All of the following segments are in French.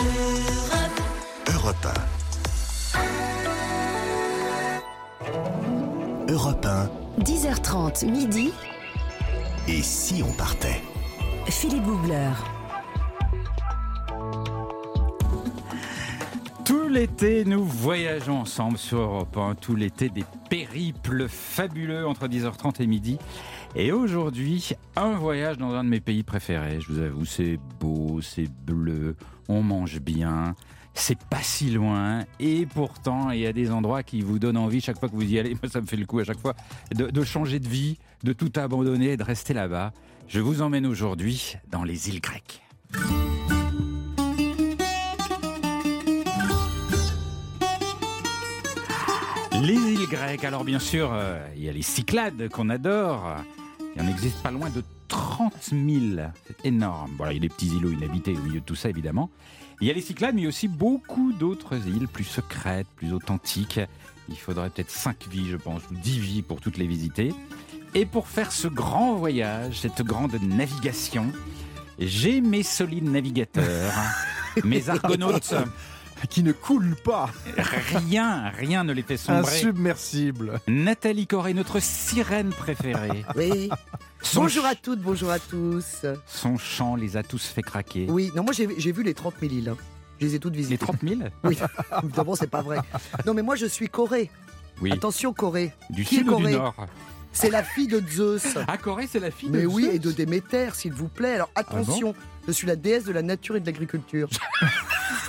Europe 1. Europe 1. 10h30 midi. Et si on partait? Philippe Googler. Tout l'été, nous voyageons ensemble sur Europe 1. Tout l'été, des périples fabuleux entre 10h30 et midi. Et aujourd'hui, un voyage dans un de mes pays préférés. Je vous avoue, c'est beau, c'est bleu, on mange bien. C'est pas si loin et pourtant il y a des endroits qui vous donnent envie chaque fois que vous y allez. Moi ça me fait le coup à chaque fois de, changer de vie, de tout abandonner et de rester là-bas. Je vous emmène aujourd'hui dans les îles grecques. Les îles grecques, alors bien sûr, euh, il y a les Cyclades qu'on adore. Il en existe pas loin de 30 000. C'est énorme. Voilà, il y a des petits îlots inhabités au milieu de tout ça, évidemment. Il y a les Cyclades, mais il y a aussi beaucoup d'autres îles plus secrètes, plus authentiques. Il faudrait peut-être 5 vies, je pense, ou 10 vies pour toutes les visiter. Et pour faire ce grand voyage, cette grande navigation, j'ai mes solides navigateurs, mes argonautes. Qui ne coule pas. Rien, rien ne les fait sombrer. Insubmersible. Nathalie Corée, notre sirène préférée. Oui. Son bonjour à toutes, bonjour à tous. Son chant les a tous fait craquer. Oui, non, moi j'ai vu les 30 000 îles. hein. Je les ai toutes visitées. Les 30 000 Oui, d'abord c'est pas vrai. Non, mais moi je suis Corée. Oui. Attention, Corée. Du Qui est sud ou du Corée nord? C'est la fille de Zeus. Ah, Corée, c'est la fille Mais de oui, Zeus et de Déméter, s'il vous plaît. Alors Ah attention, je suis la déesse de la nature et de l'agriculture.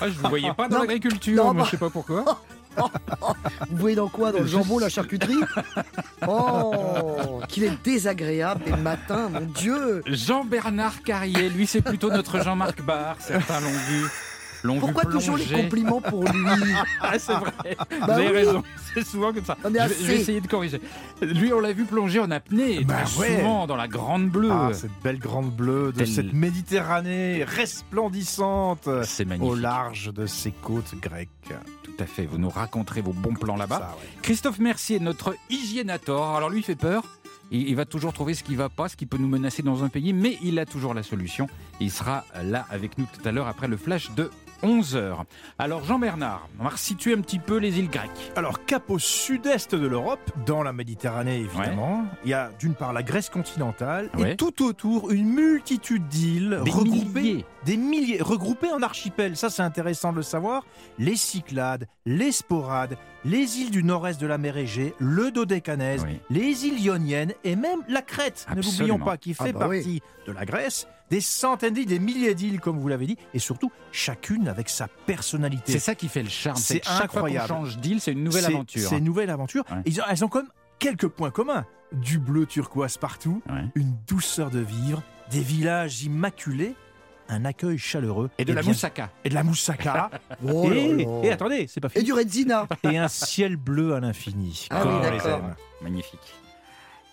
Ah, je vous voyais pas dans l'agriculture, mais bah- je sais pas pourquoi. Vous voyez dans quoi Dans le jambon, la charcuterie Oh, qu'il est désagréable dès le matin, mon Dieu Jean-Bernard Carrier, lui, c'est plutôt notre Jean-Marc Barr. Certains l'ont vu. L'ont vu Pourquoi toujours les compliments pour lui Ah, c'est vrai. Bah Vous avez oui. raison. C'est souvent comme ça. Non, mais je, vais, je vais assez. essayer de corriger. Lui, on l'a vu plonger en apnée. Bah très ouais. souvent dans la grande bleue. Ah, cette belle grande bleue de Telle- cette Méditerranée resplendissante c'est magnifique. au large de ces côtes grecques. Tout à fait. Vous nous raconterez vos bons plans là-bas. Ouais. Christophe Mercier, notre hygiénator. Alors lui, il fait peur. Il, il va toujours trouver ce qui va pas, ce qui peut nous menacer dans un pays, mais il a toujours la solution. Il sera là avec nous tout à l'heure après le flash de 11h. Alors Jean-Bernard, on va resituer un petit peu les îles grecques. Alors, cap au sud-est de l'Europe, dans la Méditerranée évidemment, il y a d'une part la Grèce continentale Ouais. et tout autour une multitude d'îles Des regroupées, milliers. des milliers, regroupées en archipels. Ça, c'est intéressant de le savoir. Les Cyclades, les Sporades, les îles du nord-est de la mer Égée, le Dodécanèse, Oui. les îles ioniennes et même la Crète. Ne l'oublions pas, qui fait Ah bah oui. partie de la Grèce. Des centaines d'îles, des milliers d'îles, comme vous l'avez dit, et surtout chacune avec sa personnalité. C'est ça qui fait le charme. C'est que chaque incroyable. fois qu'on change d'île, c'est une nouvelle aventure. C'est une nouvelle aventure. Ouais. Ils ont- elles ont comme quelques points communs. Du bleu turquoise partout, Ouais. une douceur de vivre, des villages immaculés, un accueil chaleureux. Et de la bien- moussaka. Et de la moussaka. Oh et, et attendez, c'est pas Et fini. du Redzina Et un ciel bleu à l'infini. Ah comme oui. Magnifique.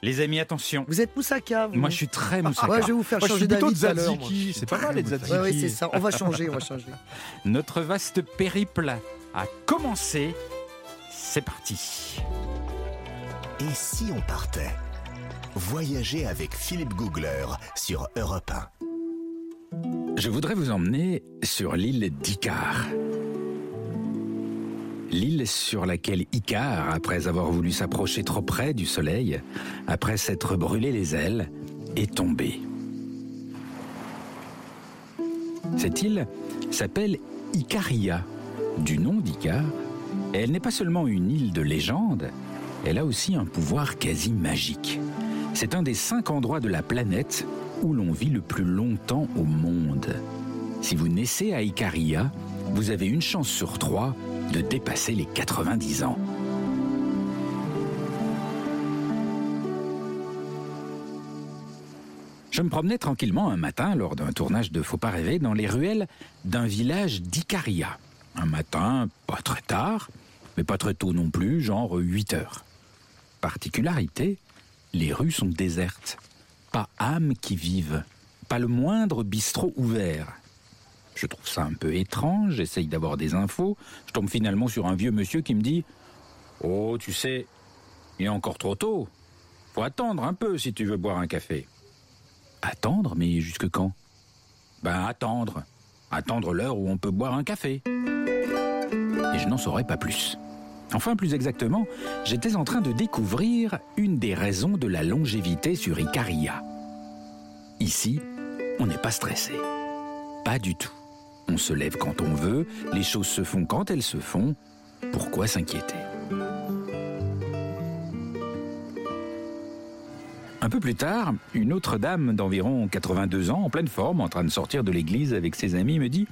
Les amis, attention. Vous êtes Moussaka, vous Moi, je suis très moussaka. Ouais, je vais vous faire Moi, je suis changer plutôt d'avis tout à l'heure. C'est pas mal les tzatziki. Ouais, c'est ça. On va changer, on va changer. Notre vaste périple a commencé. C'est parti. Et si on partait Voyager avec Philippe Googler sur Europe 1. Je voudrais vous emmener sur l'île d'Icar. L'île sur laquelle Icare, après avoir voulu s'approcher trop près du soleil, après s'être brûlé les ailes, est tombé. Cette île s'appelle Icaria, du nom d'Icar. Et elle n'est pas seulement une île de légende, elle a aussi un pouvoir quasi magique. C'est un des cinq endroits de la planète où l'on vit le plus longtemps au monde. Si vous naissez à Icaria, vous avez une chance sur trois de dépasser les 90 ans. Je me promenais tranquillement un matin lors d'un tournage de Faut pas rêver dans les ruelles d'un village d'Icaria. Un matin, pas très tard, mais pas très tôt non plus, genre 8 heures. Particularité, les rues sont désertes. Pas âme qui vive, pas le moindre bistrot ouvert. Je trouve ça un peu étrange, j'essaye d'avoir des infos. Je tombe finalement sur un vieux monsieur qui me dit Oh, tu sais, il est encore trop tôt. Faut attendre un peu si tu veux boire un café. Attendre, mais jusque quand? Ben attendre. attendre l'heure où on peut boire un café. Et je n'en saurais pas plus. Enfin, plus exactement, j'étais en train de découvrir une des raisons de la longévité sur Icaria. Ici, on n'est pas stressé. Pas du tout. On se lève quand on veut, les choses se font quand elles se font. Pourquoi s'inquiéter? Un peu plus tard, une autre dame d'environ 82 ans, en pleine forme, en train de sortir de l'église avec ses amis, me dit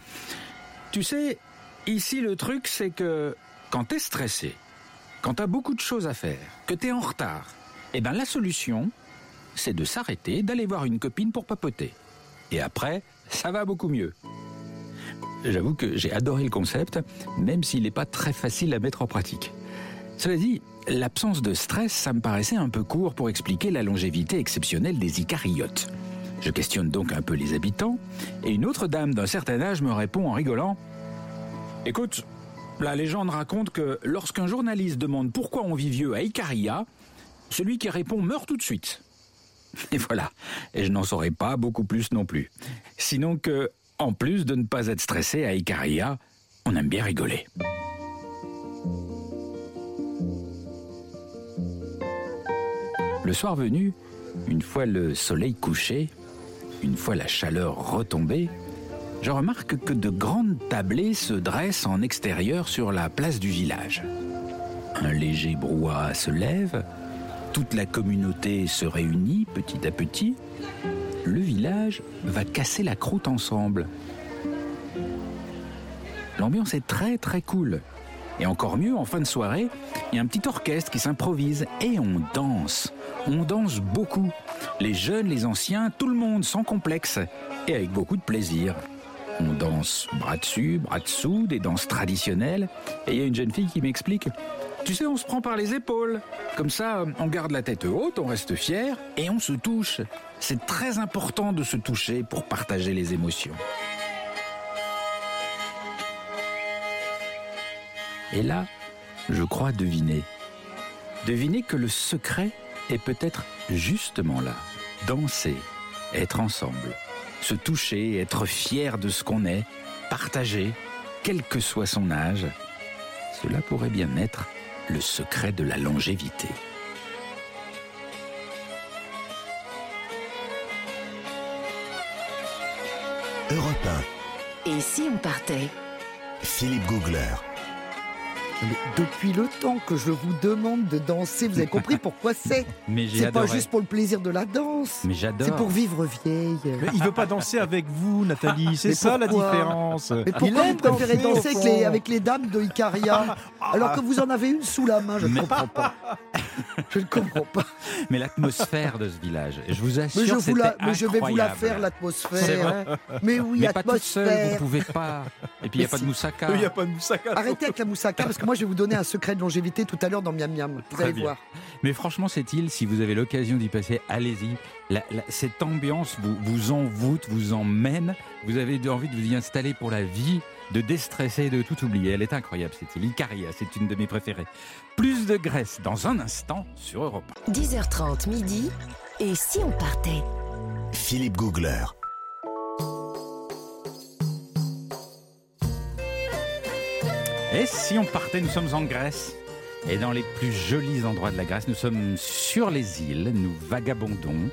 Tu sais, ici le truc c'est que quand t'es stressé, quand t'as beaucoup de choses à faire, que t'es en retard, eh ben la solution, c'est de s'arrêter, d'aller voir une copine pour papoter. Et après, ça va beaucoup mieux. J'avoue que j'ai adoré le concept, même s'il n'est pas très facile à mettre en pratique. Cela dit, l'absence de stress, ça me paraissait un peu court pour expliquer la longévité exceptionnelle des Icariotes. Je questionne donc un peu les habitants, et une autre dame d'un certain âge me répond en rigolant Écoute, la légende raconte que lorsqu'un journaliste demande pourquoi on vit vieux à Icaria, celui qui répond meurt tout de suite. Et voilà, et je n'en saurais pas beaucoup plus non plus. Sinon que, en plus de ne pas être stressé à Icaria, on aime bien rigoler. Le soir venu, une fois le soleil couché, une fois la chaleur retombée, je remarque que de grandes tablées se dressent en extérieur sur la place du village. Un léger brouhaha se lève, toute la communauté se réunit petit à petit. Le village va casser la croûte ensemble. L'ambiance est très très cool. Et encore mieux, en fin de soirée, il y a un petit orchestre qui s'improvise et on danse. On danse beaucoup. Les jeunes, les anciens, tout le monde sans complexe et avec beaucoup de plaisir. On danse bras dessus, bras dessous, des danses traditionnelles. Et il y a une jeune fille qui m'explique Tu sais, on se prend par les épaules. Comme ça, on garde la tête haute, on reste fier et on se touche. C'est très important de se toucher pour partager les émotions. Et là, je crois deviner. Deviner que le secret est peut-être justement là. Danser, être ensemble, se toucher, être fier de ce qu'on est, partager, quel que soit son âge. Cela pourrait bien être le secret de la longévité. Europe Et si on partait 1, Philippe Googler. Mais depuis le temps que je vous demande de danser, vous avez compris pourquoi c'est? Mais j'ai C'est pas adoré. juste pour le plaisir de la danse. Mais j'adore. C'est pour vivre vieille. Mais il veut pas danser avec vous, Nathalie. C'est Mais ça la pourquoi différence. Mais Il pourquoi aime vous préférez danser, au danser avec fond. les, avec les dames de Icaria alors que vous en avez une sous la main Je ne comprends pas. Je ne comprends pas. Mais l'atmosphère de ce village, je vous assure, Mais je, vous la- mais je vais vous la faire, C'est l'atmosphère. vrai Mais oui, Mais pas toute seule, vous pouvez pas. Et puis il n'y a pas de moussaka. Il n'y a pas de moussaka. Arrêtez avec la moussaka parce que moi je vais vous donner un secret de longévité tout à l'heure dans Miam Miam. Vous Très allez bien. voir. Mais franchement, cette île, si vous avez l'occasion d'y passer, allez-y. La- la- cette ambiance vous, vous envoûte, vous emmène. Vous avez envie de vous y installer pour la vie, de déstresser, de tout oublier. Elle est incroyable, cette île. Icaria, c'est une de mes préférées. Plus de Grèce dans un instant sur Europe 10h30 midi. Et si on partait? Philippe Googler. Et si on partait, nous sommes en Grèce. Et dans les plus jolis endroits de la Grèce, nous sommes sur les îles, nous vagabondons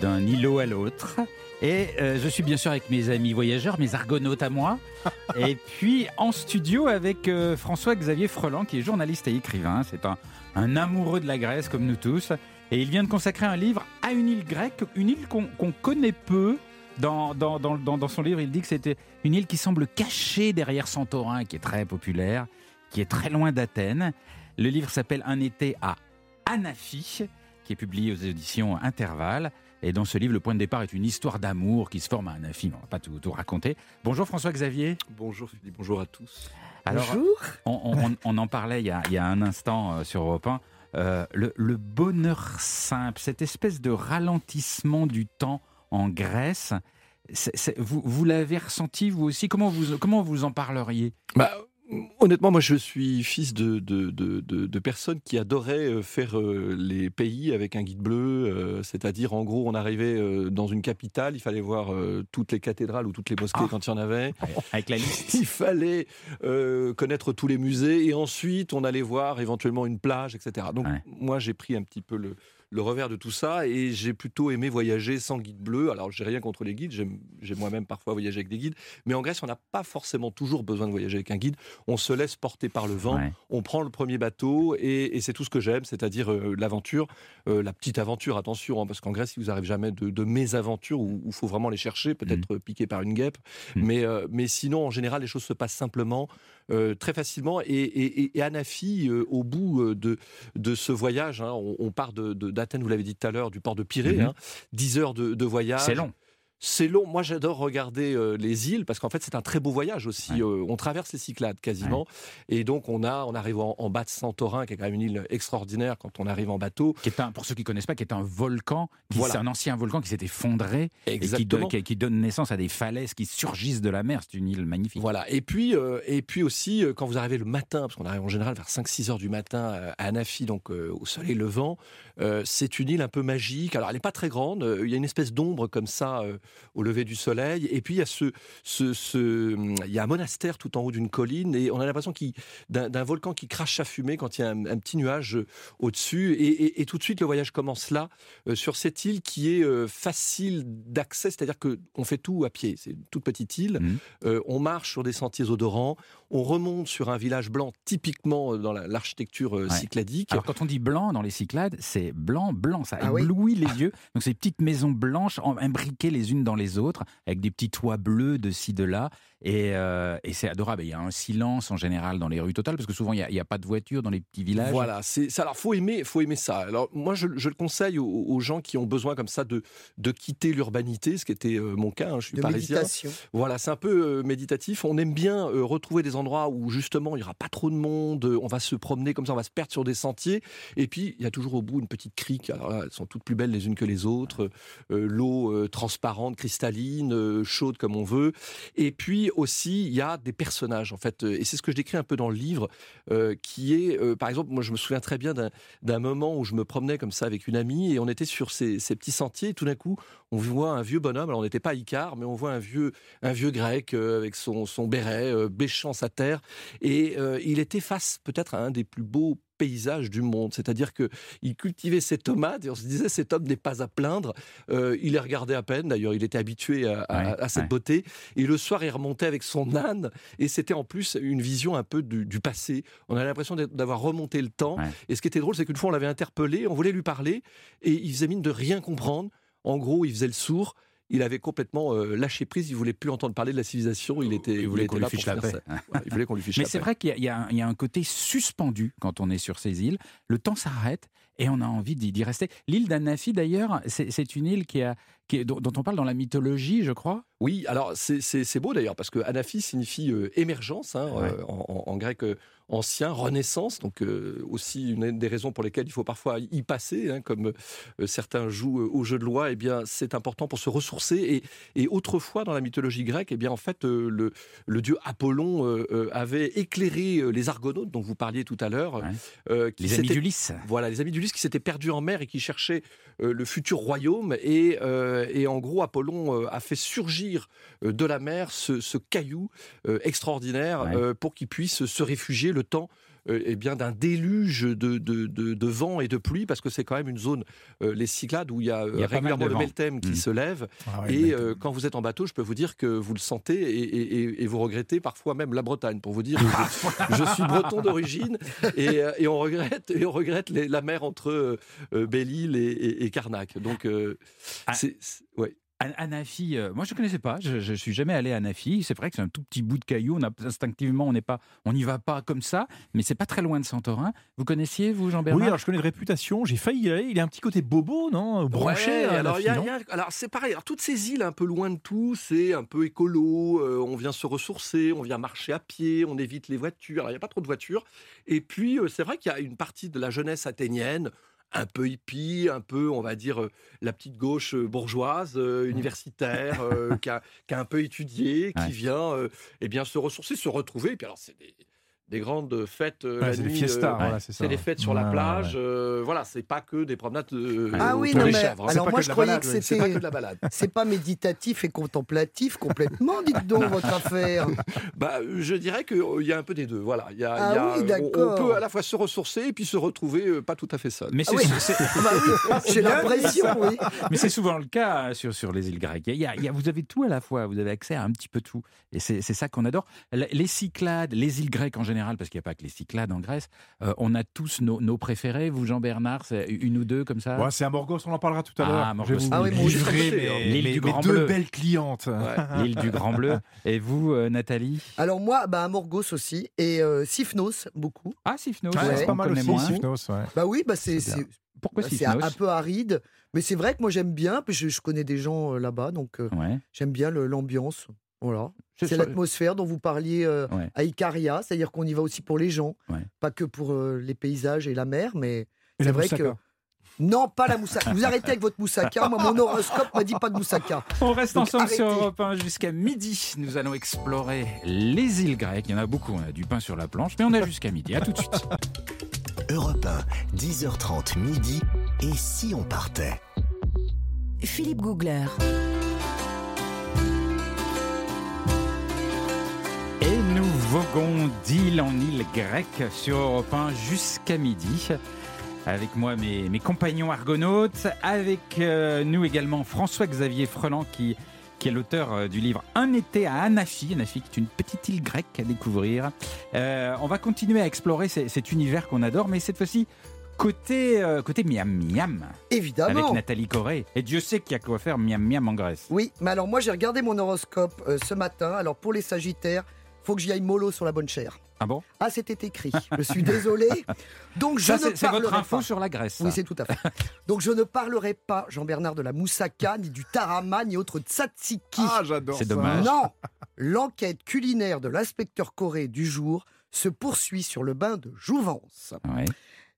d'un îlot à l'autre. Et euh, je suis bien sûr avec mes amis voyageurs, mes argonautes à moi. et puis en studio avec euh, François-Xavier Freland, qui est journaliste et écrivain. C'est un, un amoureux de la Grèce, comme nous tous. Et il vient de consacrer un livre à une île grecque, une île qu'on connaît peu. Dans, dans, dans, dans- dans son livre, il dit que c'était une île qui semble cachée derrière Santorin, qui est très populaire, qui est très loin d'Athènes. Le livre s'appelle Un été à Anafi, qui est publié aux éditions Intervalle. Et dans ce livre, le point de départ est une histoire d'amour qui se forme à Anafi. On ne va pas tout, tout raconter. Bonjour François-Xavier. Bonjour Philippe, bonjour à tous. Alors, Bonjour. on, on- on en parlait il y a, il y a un instant euh, sur Europe 1. Euh, le, le bonheur simple, cette espèce de ralentissement du temps en Grèce, c'est- c'est- vous, vous l'avez ressenti vous aussi? Comment vous, comment vous en parleriez? Bah, Honnêtement, moi, je suis fils de, de, de, de- de personnes qui adoraient euh, faire euh, les pays avec un guide bleu. euh, C'est-à-dire, en gros, on arrivait euh, dans une capitale, il fallait voir toutes les cathédrales ou toutes les mosquées Ah. quand il y en avait. Avec la liste. Il fallait connaître tous les musées et ensuite on allait voir éventuellement une plage, etc. Donc Ouais. moi j'ai pris un petit peu le, le revers de tout ça et j'ai plutôt aimé voyager sans guide bleu. Alors j'ai rien contre les guides, j'ai moi-même parfois voyagé avec des guides, mais en Grèce on n'a pas forcément toujours besoin de voyager avec un guide. On se laisse porter par le vent, Ouais. on prend le premier bateau et, et c'est tout ce que j'aime, c'est-à-dire euh, l'aventure, euh, la petite aventure, attention, hein, parce qu'en Grèce il vous arrive jamais de, de mésaventures où il faut vraiment les chercher, peut-être euh, piqué par une guêpe, Mm. mais, euh, mais sinon en général les choses se passent simplement. Euh, très facilement et, et, et- et Anafi euh, au bout euh, de, de ce voyage hein, on, on part d'Athènes vous l'avez dit tout à l'heure du port de Pirée Mhm. hein, 10 heures de, de voyage C'est long. C'est long. Moi, j'adore regarder euh, les îles parce qu'en fait, c'est un très beau voyage aussi. Ouais. Euh, on traverse les Cyclades quasiment. Et donc, on, a, on arrive en, en bas de Santorin, qui est quand même une île extraordinaire quand on arrive en bateau. Qui est un, pour ceux qui connaissent pas, qui est un volcan, Voilà. c'est un ancien volcan qui s'est effondré et qui, donne- qui- qui donne naissance à des falaises qui surgissent de la mer. C'est une île magnifique. Voilà. Et puis, euh, et puis aussi, quand vous arrivez le matin, parce qu'on arrive en général vers 5-6 heures du matin à Anafi, donc au soleil levant, c'est une île un peu magique. Alors, elle n'est pas très grande. Il y a une espèce d'ombre comme ça au lever du soleil. Et puis, il y a ce, ce, ce- il y a un monastère tout en haut d'une colline et on a l'impression d'un volcan qui crache sa fumée quand il y a un, un petit nuage euh, au-dessus. Et, et- et tout de suite, le voyage commence là, euh, sur cette île qui est euh, facile d'accès, c'est-à-dire qu'on fait tout à pied. C'est une toute petite île. Euh, on marche sur des sentiers odorants, on remonte sur un village blanc typiquement dans la- l'architecture Ouais. cycladique. Alors quand on dit blanc dans les Cyclades, c'est blanc, blanc, ça Ah oui. éblouit les yeux. Donc ces petites maisons blanches imbriquées les unes dans les autres, avec des petits toits bleus de ci, de là. Et, euh, et c'est adorable. Il y a un silence en général dans les rues totales, parce que souvent il n'y a, il y a pas de voiture dans les petits villages. Voilà, c'est ça. Alors faut aimer, faut aimer ça. Alors moi, je, je le conseille aux, aux gens qui ont besoin comme ça de de quitter l'urbanité, ce qui était euh, mon cas. hein, je suis de parisien. méditation. Voilà, c'est un peu euh, méditatif. On aime bien euh, retrouver des endroits où justement il n'y aura pas trop de monde. On va se promener comme ça, on va se perdre sur des sentiers. Et puis il y a toujours au bout une petite crique. Alors là, elles sont toutes plus belles les unes que les autres. Euh, L'eau euh, transparente, cristalline, euh, chaude comme on veut. Et puis aussi il y a des personnages en fait. Euh, Et c'est ce que je décris un peu dans le livre, euh, qui est, euh, par exemple, moi je me souviens très bien d'un moment où je me promenais comme ça avec une amie et on était sur ces, petits sentiers. Et tout d'un coup, on voit un vieux bonhomme. Alors on n'était pas Icare, mais on voit un vieux un vieux grec avec son, son béret, bêchant sa terre. Et il était face peut-être à un des plus beaux paysages du monde. C'est-à-dire que il cultivait ses tomates et on se disait cet homme n'est pas à plaindre. Euh, il les regardait à peine. D'ailleurs, il était habitué à, à- Ouais, à cette ouais. beauté. Et le soir, il remontait avec son âne et c'était en plus une vision un peu du, du passé. On a l'impression d'avoir remonté le temps. Ouais. Et ce qui était drôle, c'est qu'une fois, on l'avait interpellé, on voulait lui parler et il faisait mine de rien comprendre. En gros, il faisait le sourd. Il avait complètement euh, lâché prise. Il voulait plus entendre parler de la civilisation. Il était, Il voulait qu'on lui fiche la paix. ça. Voilà, il voulait qu'on lui fiche Mais c'est vrai qu'il y a un côté suspendu quand on est sur ces îles. Le temps s'arrête et on a envie d'y rester. L'île d'Anafi, d'ailleurs, c'est une île qui a, qui est- dont, dont on parle dans la mythologie, je crois. Oui, alors c'est- beau d'ailleurs parce que Anafi signifie euh, émergence hein, Ouais. euh, en, en- en grec euh, ancien, renaissance. Donc euh, aussi une des raisons pour lesquelles il faut parfois y passer, hein, comme euh, certains jouent euh, au jeu de loi. Eh bien, c'est important pour se ressourcer. Et, et autrefois dans la mythologie grecque, eh bien en fait le, le dieu Apollon avait éclairé les Argonautes dont vous parliez tout à l'heure, Ouais. Les amis d'Ulysse. voilà, les amis d'Ulysse qui s'étaient perdus en mer et qui cherchaient euh, le futur royaume. Et, euh, et en gros, Apollon euh, a fait surgir de la mer ce, ce caillou extraordinaire Ouais. pour qu'il puisse se réfugier le temps. Euh, eh bien d'un déluge de, de, de- de vent et de pluie parce que c'est quand même une zone euh, les Cyclades où il y a, Il y a pas mal régulièrement de le. Meltem qui Mm. se lève Ah et euh, quand vous êtes en bateau je peux vous dire que vous le sentez et, et- vous regrettez parfois même la Bretagne pour vous dire que je, je suis breton d'origine et, et on regrette et on regrette les- la mer entre euh, Belle-Île et, Carnac donc euh, Ah. c'est- ouais. An- Anafi, euh, moi je ne connaissais pas, je, je suis jamais allé à Anafi. C'est vrai que c'est un tout petit bout de caillou. On a, instinctivement, on n'est pas, on n'y va pas comme ça, mais c'est pas très loin de Santorin. Vous connaissiez vous, Jean-Bernard? Oui, alors je connais de réputation, j'ai failli y aller. Il a un petit côté bobo, non? Branché Ouais, à alors, y a- y a- alors c'est pareil. Alors, toutes ces îles un peu loin de tout, c'est un peu écolo. euh, on vient se ressourcer, on vient marcher à pied, on évite les voitures. Il n'y a pas trop de voitures. Et puis euh, c'est vrai qu'il y a une partie de la jeunesse athénienne un peu hippie, un peu, on va dire, euh, la petite gauche euh, bourgeoise, euh, universitaire, euh, qui, a, qui a un peu étudié, qui Ouais. vient euh, eh bien, se ressourcer, se retrouver. Et puis alors, c'est des, des grandes fêtes euh, Ouais, la c'est des fiestas, euh, voilà, c'est ça. c'est des fêtes sur la plage. ouais. euh, voilà, c'est pas que des promenades euh, Ah oui, non, mais chèvres. hein. alors moi je de croyais balade, que oui, c'est pas que c'était. de la balade. C'est pas méditatif et contemplatif complètement, dites donc, votre affaire. Bah, euh, je dirais qu'il y a un peu des deux. Voilà, il y a, Ah y a- oui, on- d'accord. on, peut à la fois se ressourcer et puis se retrouver euh, pas tout à fait seul. Mais c'est Ah oui. c'est- Bah oui, j'ai l'impression, oui. mais c'est souvent le cas euh, sur, sur les îles grecques. Il y a- y vous avez tout à la fois, vous avez accès à un petit peu tout. Et c'est c'est ça qu'on adore. Les Cyclades, les îles grecques en général, parce qu'il n'y a pas que les Cyclades en Grèce, euh, on a tous nos, nos préférés. Vous, Jean-Bernard, c'est une ou deux comme ça? Ouais, c'est à Morgos, on en parlera tout à Ah, l'heure. Morgos. Vais vous Ah oui, mes, hein. L'île mes- du mes Grand deux Bleu. belles clientes. Ouais. L'île du Grand Bleu. Et vous, euh, Nathalie? Alors moi, bah, Morgos aussi, et euh, Sifnos, beaucoup. Ah, Sifnos, Ouais, c'est pas mal aussi, moins. Sifnos, ouais. Bah oui, bah c'est Pourquoi bah, c'est un peu aride, mais c'est vrai que moi j'aime bien, puis je, je connais des gens euh, là-bas, donc euh, Ouais. j'aime bien l'ambiance. Voilà. C'est l'atmosphère dont vous parliez euh, Ouais. à Icaria, c'est-à-dire qu'on y va aussi pour les gens, Ouais. pas que pour euh, les paysages et la mer, mais Et c'est la vrai moussaka. que non, pas la moussaka. Vous arrêtez avec votre moussaka. Moi, mon horoscope m'a dit pas de moussaka. On reste Donc, ensemble sur. Europe 1 jusqu'à midi. Nous allons explorer les îles grecques. Il y en a beaucoup. On a du pain sur la planche, mais on a jusqu'à midi. À tout de suite. Europe 1, 10h30 midi. Et si on partait? Philippe Googler. Voguons d'île en île grecque sur Europe 1 jusqu'à midi. Avec moi, mes, mes compagnons argonautes. Avec euh, nous également François-Xavier Freland, qui, qui est l'auteur euh, du livre Un été à Anafi. Anafi, qui est une petite île grecque à découvrir. Euh, on va continuer à explorer cet univers qu'on adore, mais cette fois-ci, côté, euh, côté miam miam, avec Évidemment. Nathalie Corée. Et Dieu sait qu'il y a quoi faire miam miam en Grèce. Oui, mais alors moi j'ai regardé mon horoscope euh, ce matin. Alors pour les Sagittaires, faut que j'y aille mollo sur la bonne chair. Ah bon? Ah, c'était écrit. Je suis désolé. Donc je Ça, ne c'est c'est votre parlerai info pas. sur la Grèce. ça. Oui, c'est tout à fait. Donc je ne parlerai pas, Jean-Bernard, de la moussaka, ni du tarama, ni autre tzatziki. Ah, j'adore C'est dommage. Non L'enquête culinaire de l'inspecteur Corée du jour se poursuit sur le bain de Jouvence. Ouais.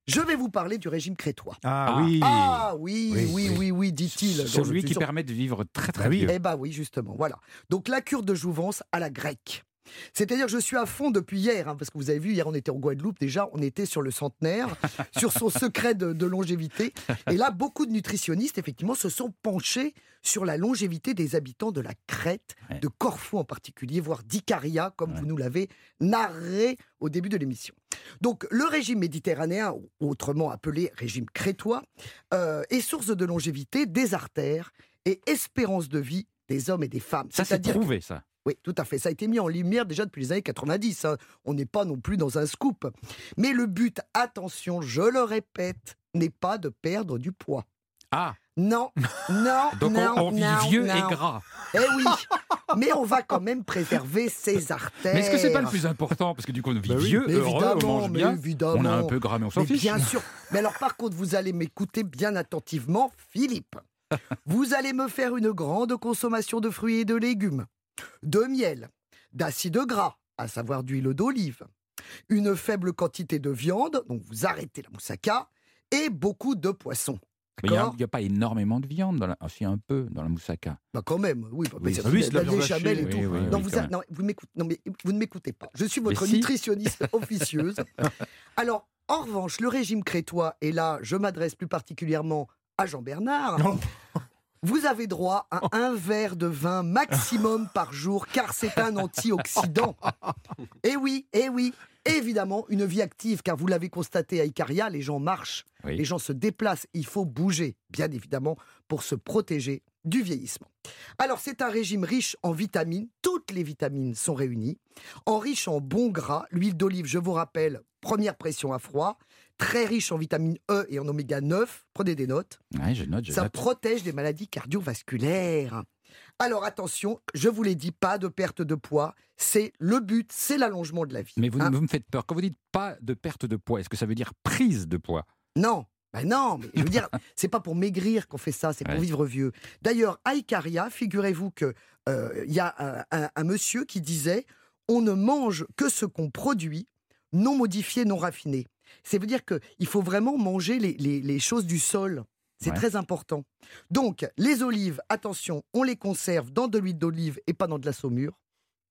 Je vais vous parler du régime crétois. Ah, Ah. oui. Ah oui, oui, Oui, oui, oui. oui, dit-il. Celui qui sûr- permet de vivre très très Bah oui. vieux. Eh bah oui, justement, voilà. Donc la cure de jouvence à la grecque. C'est-à-dire que je suis à fond depuis hier, hein, parce que vous avez vu, hier on était en Guadeloupe, déjà on était sur le centenaire, sur son secret de, de longévité. Et là, beaucoup de nutritionnistes, effectivement, se sont penchés sur la longévité des habitants de la Crète, Ouais. de Corfou en particulier, voire d'Icaria, comme Ouais. vous nous l'avez narré au début de l'émission. Donc le régime méditerranéen, autrement appelé régime crétois, euh, est source de longévité des artères et espérance de vie des hommes et des femmes. Ça, c'est prouvé, ça. Oui, tout à fait. Ça a été mis en lumière déjà depuis les années 90. hein. On n'est pas non plus dans un scoop. Mais le but, attention, je le répète, n'est pas de perdre du poids. Ah, Non, non, donc on- non, on, vit non, vieux non. et gras. Eh oui, mais on va quand même préserver ses artères. Mais est-ce que c'est pas le plus important? Parce que du coup, on vit Bah oui. vieux, heureux, on mange bien. évidemment. On a un peu gras, mais on s'en Mais fiche. bien sûr. Mais alors, par contre, vous allez m'écouter bien attentivement, Philippe. Vous allez me faire une grande consommation de fruits et de légumes, de miel, d'acide gras, à savoir d'huile d'olive, une faible quantité de viande, donc vous arrêtez la moussaka, et beaucoup de poissons. Mais il n'y a, pas énormément de viande, dans la... ah, si, un peu, dans la moussaka. Bah quand même, oui. bah, Oui, c'est- ça- oui, la la viande béchamel et tout. oui, oui, non, oui, vous, a- non, vous m'écoutez- non, mais vous ne m'écoutez pas. Je suis votre si. nutritionniste officieuse. Alors, en revanche, le régime crétois, et là, je m'adresse plus particulièrement à Jean-Bernard, Non. Vous avez droit à un verre de vin maximum par jour, car c'est un antioxydant. Eh oui, eh oui. Évidemment, une vie active, car vous l'avez constaté à Icaria, les gens marchent, Oui. les gens se déplacent, il faut bouger, bien évidemment, pour se protéger du vieillissement. Alors, c'est un régime riche en vitamines, toutes les vitamines sont réunies, en riche en bons gras, l'huile d'olive, je vous rappelle, première pression à froid, très riche en vitamine E et en oméga 9, prenez des notes, Ouais, je note, je ça note. protège des maladies cardiovasculaires. Alors attention, je vous l'ai dit, pas de perte de poids, c'est le but, c'est l'allongement de la vie. Mais vous, hein. vous me faites peur. Quand vous dites pas de perte de poids, est-ce que ça veut dire prise de poids? Non, ben non, mais je veux dire, c'est pas pour maigrir qu'on fait ça, c'est pour Ouais. vivre vieux. D'ailleurs, à Icaria, figurez-vous que euh, il y a un, un- un monsieur qui disait on ne mange que ce qu'on produit, non modifié, non raffiné. Ça veut dire qu'il faut vraiment manger les, les- les choses du sol. C'est Ouais. très important. Donc, les olives, attention, on les conserve dans de l'huile d'olive et pas dans de la saumure.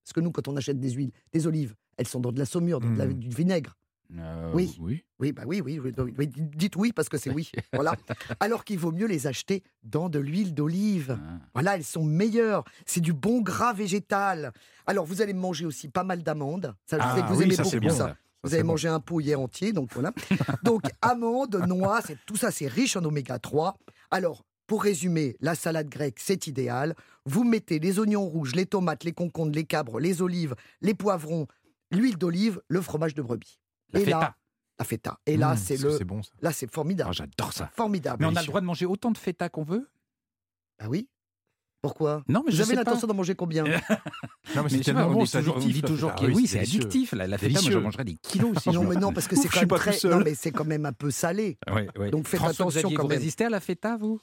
Parce que nous, quand on achète des huiles, des olives, elles sont dans de la saumure, dans de la- Mm. du vinaigre. Euh, Oui. oui. Oui, bah oui, oui, dites oui parce que c'est oui. Voilà. Alors qu'il vaut mieux les acheter dans de l'huile d'olive. Ah. Voilà, elles sont meilleures. C'est du bon gras végétal. Alors, vous allez manger aussi pas mal d'amandes. Ça, je Ah sais que vous oui, aimez ça, c'est beaucoup bon, ça. ça. Vous avez bon. mangé un pot hier entier, donc voilà. donc, amandes, noix, c'est- tout ça, c'est riche en oméga 3. Alors, pour résumer, la salade grecque, c'est idéal. Vous mettez les oignons rouges, les tomates, les concombres, les cabres, les olives, les poivrons, l'huile d'olive, le fromage de brebis. La Et là, feta. la feta. Et là, Mmh, c'est le. C'est bon ça. Là, c'est formidable. Oh, J'adore ça. Formidable. Mais on a le droit de manger autant de feta qu'on veut? Ah oui Pourquoi? Non, mais Vous je avez l'intention d'en manger combien? Non, mais c'est tellement on, bon, c'est toujours, on addictif, dit toujours que Ah oui, c'est addictif. La, la feta, moi, je mangerais des kilos si Non, mais non, parce que c'est quand même pas très. tout seul. Non, mais c'est quand même un peu salé. Donc faites François attention quand vous même. résistez à la feta, vous?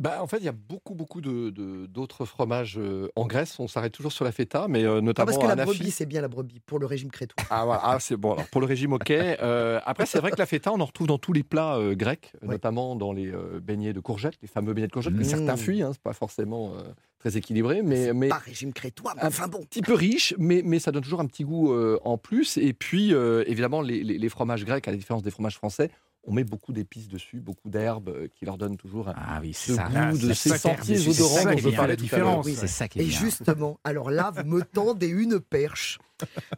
Bah, en fait, il y a beaucoup, beaucoup de- de- d'autres fromages euh, en Grèce. On s'arrête toujours sur la feta, mais euh, Ah, notamment parce que la brebis, c'est bien la brebis pour le régime crétois. Ah, voilà. Ah, c'est bon. Alors, pour le régime, ok. Euh, après, c'est vrai que la feta, on en retrouve dans tous les plats grecs, notamment dans les beignets de courgettes, les fameux beignets de courgettes que Mmh. certains fuient. Hein, c'est pas forcément très équilibré, mais, mais Pas régime crétois, mais Un enfin bon. petit peu riche, mais, mais ça donne toujours un petit goût euh, en plus. Et puis, euh, évidemment, les, les- les fromages grecs, à la différence des fromages français, on met beaucoup d'épices dessus, beaucoup d'herbes euh, qui leur donnent toujours un Ah oui, ce c'est ça. goût Ah, de c'est ces sentiers c'est odorants ça dont qui je parlais tout à l'heure. différence. Oui, c'est ça qui est Et bien. justement, alors là, vous me tendez une perche.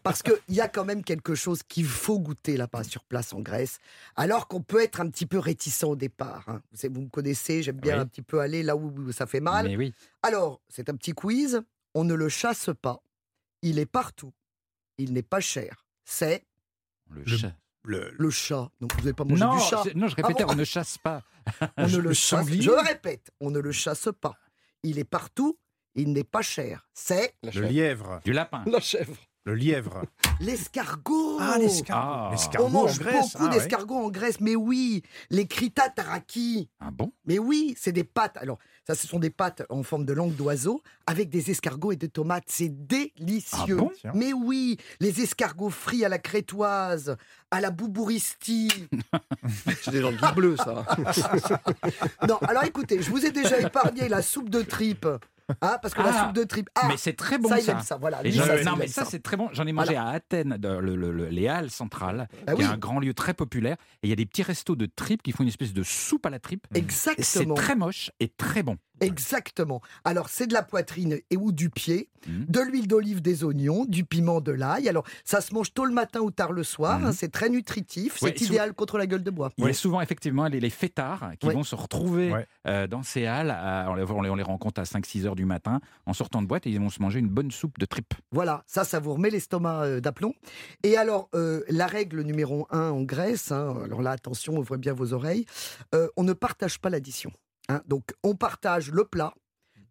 Parce qu'il y a quand même quelque chose qu'il faut goûter là-bas sur place en Grèce. Alors qu'on peut être un petit peu réticent au départ. hein. Vous, savez, vous me connaissez, j'aime bien Oui. un petit peu aller là où ça fait mal. Mais oui. Alors, c'est un petit quiz. On ne le chasse pas. Il est partout. Il n'est pas cher. C'est Le Le- chat. Le- le chat. Donc vous n'avez pas mangé Non, du chat. non, je répétais, Ah bon on ne chasse pas. On ne le le chasse. sanglier Je le répète, on ne le chasse pas. Il est partout. Il n'est pas cher. C'est La Le lièvre. Du lapin. La chèvre. Le lièvre. l'escargot. Ah, l'escargot. Ah. L'escargot On mange en Grèce. beaucoup ah, ouais. d'escargots en Grèce, mais oui, les krita taraki. Ah bon? Mais oui, c'est des pâtes. Alors, ça, ce sont des pâtes en forme de langue d'oiseau avec des escargots et des tomates. C'est délicieux. Ah bon? Tiens. mais oui, les escargots frits à la crétoise, à la boubouristie. C'est des gens de guide bleu, ça. non, alors écoutez, je vous ai déjà épargné la soupe de tripe. Hein, parce que la Ah, soupe de tripe. Ah, Mais c'est très bon ça, ça. ça. Voilà. Lui, ça, non, mais ça, c'est très bon. J'en ai mangé à Athènes, dans le, le- le- les Halles centrales, Ah qui oui. est un grand lieu très populaire. Et il y a des petits restos de tripes qui font une espèce de soupe à la tripe. Et C'est Exactement. très moche et très bon. Exactement. Alors, c'est de la poitrine et ou du pied, Mhm. de l'huile d'olive, des oignons, du piment, de l'ail. Alors, ça se mange tôt le matin ou tard le soir. Hein, c'est très nutritif. C'est Ouais, sou- idéal contre la gueule de bois. Il y a souvent effectivement les, les fêtards qui Ouais. vont se retrouver Ouais. euh, dans ces halles. à- on, les, on les- on les rencontre à 5-6 heures du matin en sortant de boîte et ils vont se manger une bonne soupe de tripes. Voilà, ça, ça vous remet l'estomac euh, d'aplomb. Et alors, euh, la règle numéro un en Grèce, hein, alors là, attention, ouvrez bien vos oreilles, euh, on ne partage pas l'addition. Hein. donc, on partage le plat,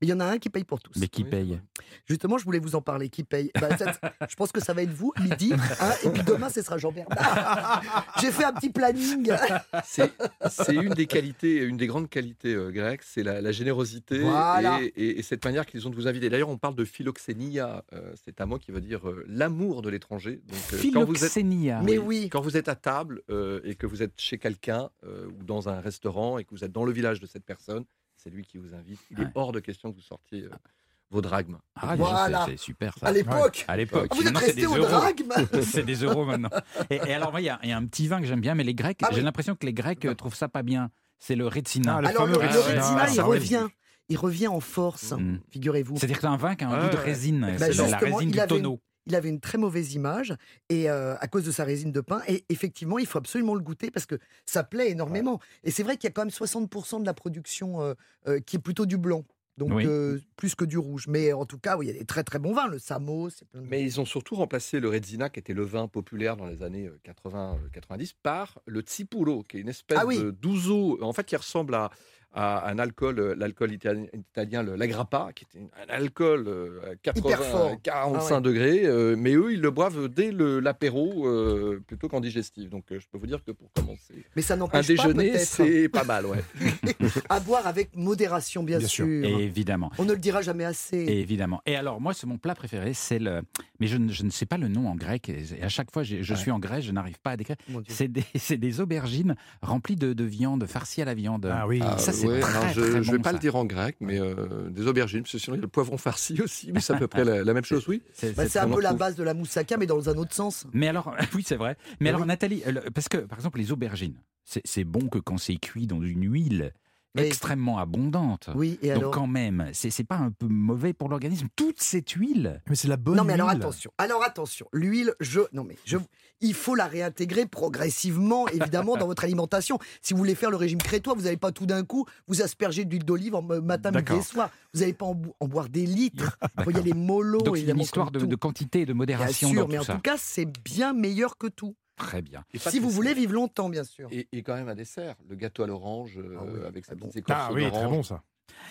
mais il y en a un qui paye pour tous. Mais qui Oui, paye Justement, je voulais vous en parler. Qui paye ça, Je pense que ça va être vous, midi. hein, et puis demain, ce sera Jean-Bernard. J'ai fait un petit planning. C'est c'est une des qualités, une des grandes qualités euh, grecques, c'est la, la générosité Voilà. et, et- et cette manière qu'ils ont de vous inviter. D'ailleurs, on parle de philoxénia, euh, c'est un mot qui veut dire euh, l'amour de l'étranger. Donc, euh, quand vous êtes Philoxénia. Mais oui. Quand vous êtes à table euh, et que vous êtes chez quelqu'un euh, ou dans un restaurant et que vous êtes dans le village de cette personne, c'est lui qui vous invite. Il Ouais. est hors de question que vous sortiez euh, vos drachmes. Ah, Voilà. c'est- C'est super ça. À l'époque. À l'époque. Ah, Vous êtes resté des au euros. drachme C'est des euros maintenant. Et, et alors, moi, il y, a- il y a un petit vin que j'aime bien, mais les Grecs, Ah j'ai oui. l'impression que les Grecs euh, trouvent ça pas bien. C'est le Retsina. Ah, le Alors, le, fameux le Retsina. Ah, il revient. Il revient en force, Mm. figurez-vous. C'est-à-dire que c'est un vin qui a un Ouais, goût de résine. Bah, c'est la- résine du tonneau. Il avait une très mauvaise image et euh, à cause de sa résine de pain. Et effectivement, il faut absolument le goûter parce que ça plaît énormément. Et c'est vrai qu'il y a quand même 60% de la production euh, euh, qui est plutôt du blanc. Donc Oui. plus que du rouge. Mais en tout cas, oui, il y a des très très bons vins. Le Samos, c'est plein de- Mais ils ont surtout remplacé le Redzina, qui était le vin populaire dans les années 80-90, par le Tsipulo, qui est une espèce Ah oui. de d'ouzo, en fait, qui ressemble à, à un alcool, euh, l'alcool italien, l'Agrappa, qui était un alcool euh, à 80, Hyper fort. 45 Ah ouais. degrés, euh, mais eux, ils le boivent dès le- l'apéro euh, plutôt qu'en digestif. Donc, euh, je peux vous dire que pour commencer Mais ça un déjeuner, c'est pas mal, ouais. à boire avec modération, bien, Bien sûr. sûr. Évidemment. On ne le dira jamais assez. Évidemment. Et alors, moi, c'est mon plat préféré, c'est le. Mais je, ne- je ne sais pas le nom en grec. Et et à chaque fois, je suis en Grèce, je n'arrive pas à décrire. C'est des, c'est des aubergines remplies de, de viande, farcies à la viande. Ah oui. Ah, Ça, oui. C'est Ouais, très, alors je très ne vais pas ça. le dire en grec, mais euh, des aubergines, parce que sinon il y a le poivron farci aussi, mais c'est à peu près la, la même chose, oui. C'est- Bah, un peu la base de la moussaka, mais dans un autre sens. Mais alors, oui, c'est vrai. Mais Eh alors, oui. Nathalie, parce que, par exemple, les aubergines, c'est c'est bon que quand c'est cuit dans une huile Extrêmement abondante. Oui, et Donc, alors quand même, c'est c'est pas un peu mauvais pour l'organisme Toute cette huile Mais c'est la bonne Non, mais alors attention. Alors attention. L'huile, je. Non, mais je. Il faut la réintégrer progressivement, évidemment, dans votre alimentation. Si vous voulez faire le régime crétois, vous n'allez pas tout d'un coup vous asperger d'huile d'olive en euh, matin, midi et soir. Vous n'allez pas en, bo- en boire des litres. Il faut y aller mollo, Donc, c'est une histoire de, quantité et de Bien modération sûr, dans mais tout en ça. tout cas, c'est bien meilleur que tout. Très bien. Et Si vous dessert. voulez vivre longtemps, bien sûr. Et, et quand même un dessert, le gâteau à l'orange euh, Ah oui, avec sa petite écorce Ah oui, très bon ça.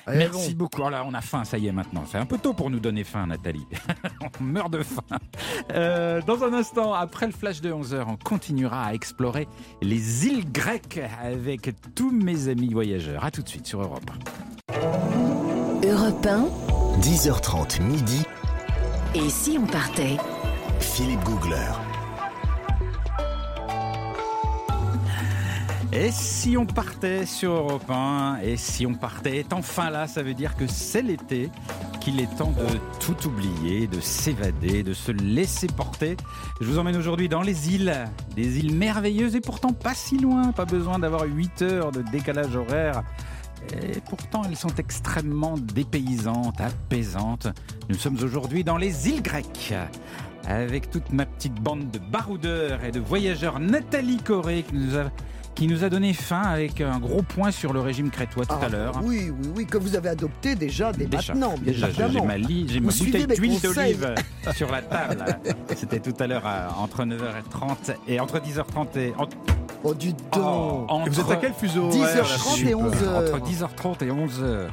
Eh Merci bon. beaucoup. Oh là, on a faim, ça y est maintenant. C'est un peu tôt pour nous donner faim, Nathalie. on meurt de faim. Euh, dans un instant, après le flash de 11h, on continuera à explorer les îles grecques avec tous mes amis voyageurs. A tout de suite sur Europe. Europe 1, 10h30 midi, et si on partait? Philippe Googler. Et si on partait sur Europe 1 Et si on partait enfin là, ça veut dire que c'est l'été, qu'il est temps de tout oublier, de s'évader, de se laisser porter. Je vous emmène aujourd'hui dans les îles, des îles merveilleuses et pourtant pas si loin, pas besoin d'avoir 8 heures de décalage horaire. Et pourtant, elles sont extrêmement dépaysantes, apaisantes. Nous sommes aujourd'hui dans les îles grecques. Avec toute ma petite bande de baroudeurs et de voyageurs, Nathalie Corée qui nous a, qui nous a donné faim avec un gros point sur le régime crétois tout Ah, à l'heure. Oui, oui, oui, que vous avez adopté déjà dès Déjà, maintenant, bien déjà, j'ai ma, li- j'ai ma bouteille d'huile d'olive sur la table. C'était tout à l'heure à- entre 9h30 et entre 10h30 et entre, Oh, du oh, temps entre- Et vous êtes à quel fuseau? 10h30 horaire, là, et Philippe 11h. entre 10h30 et 11h.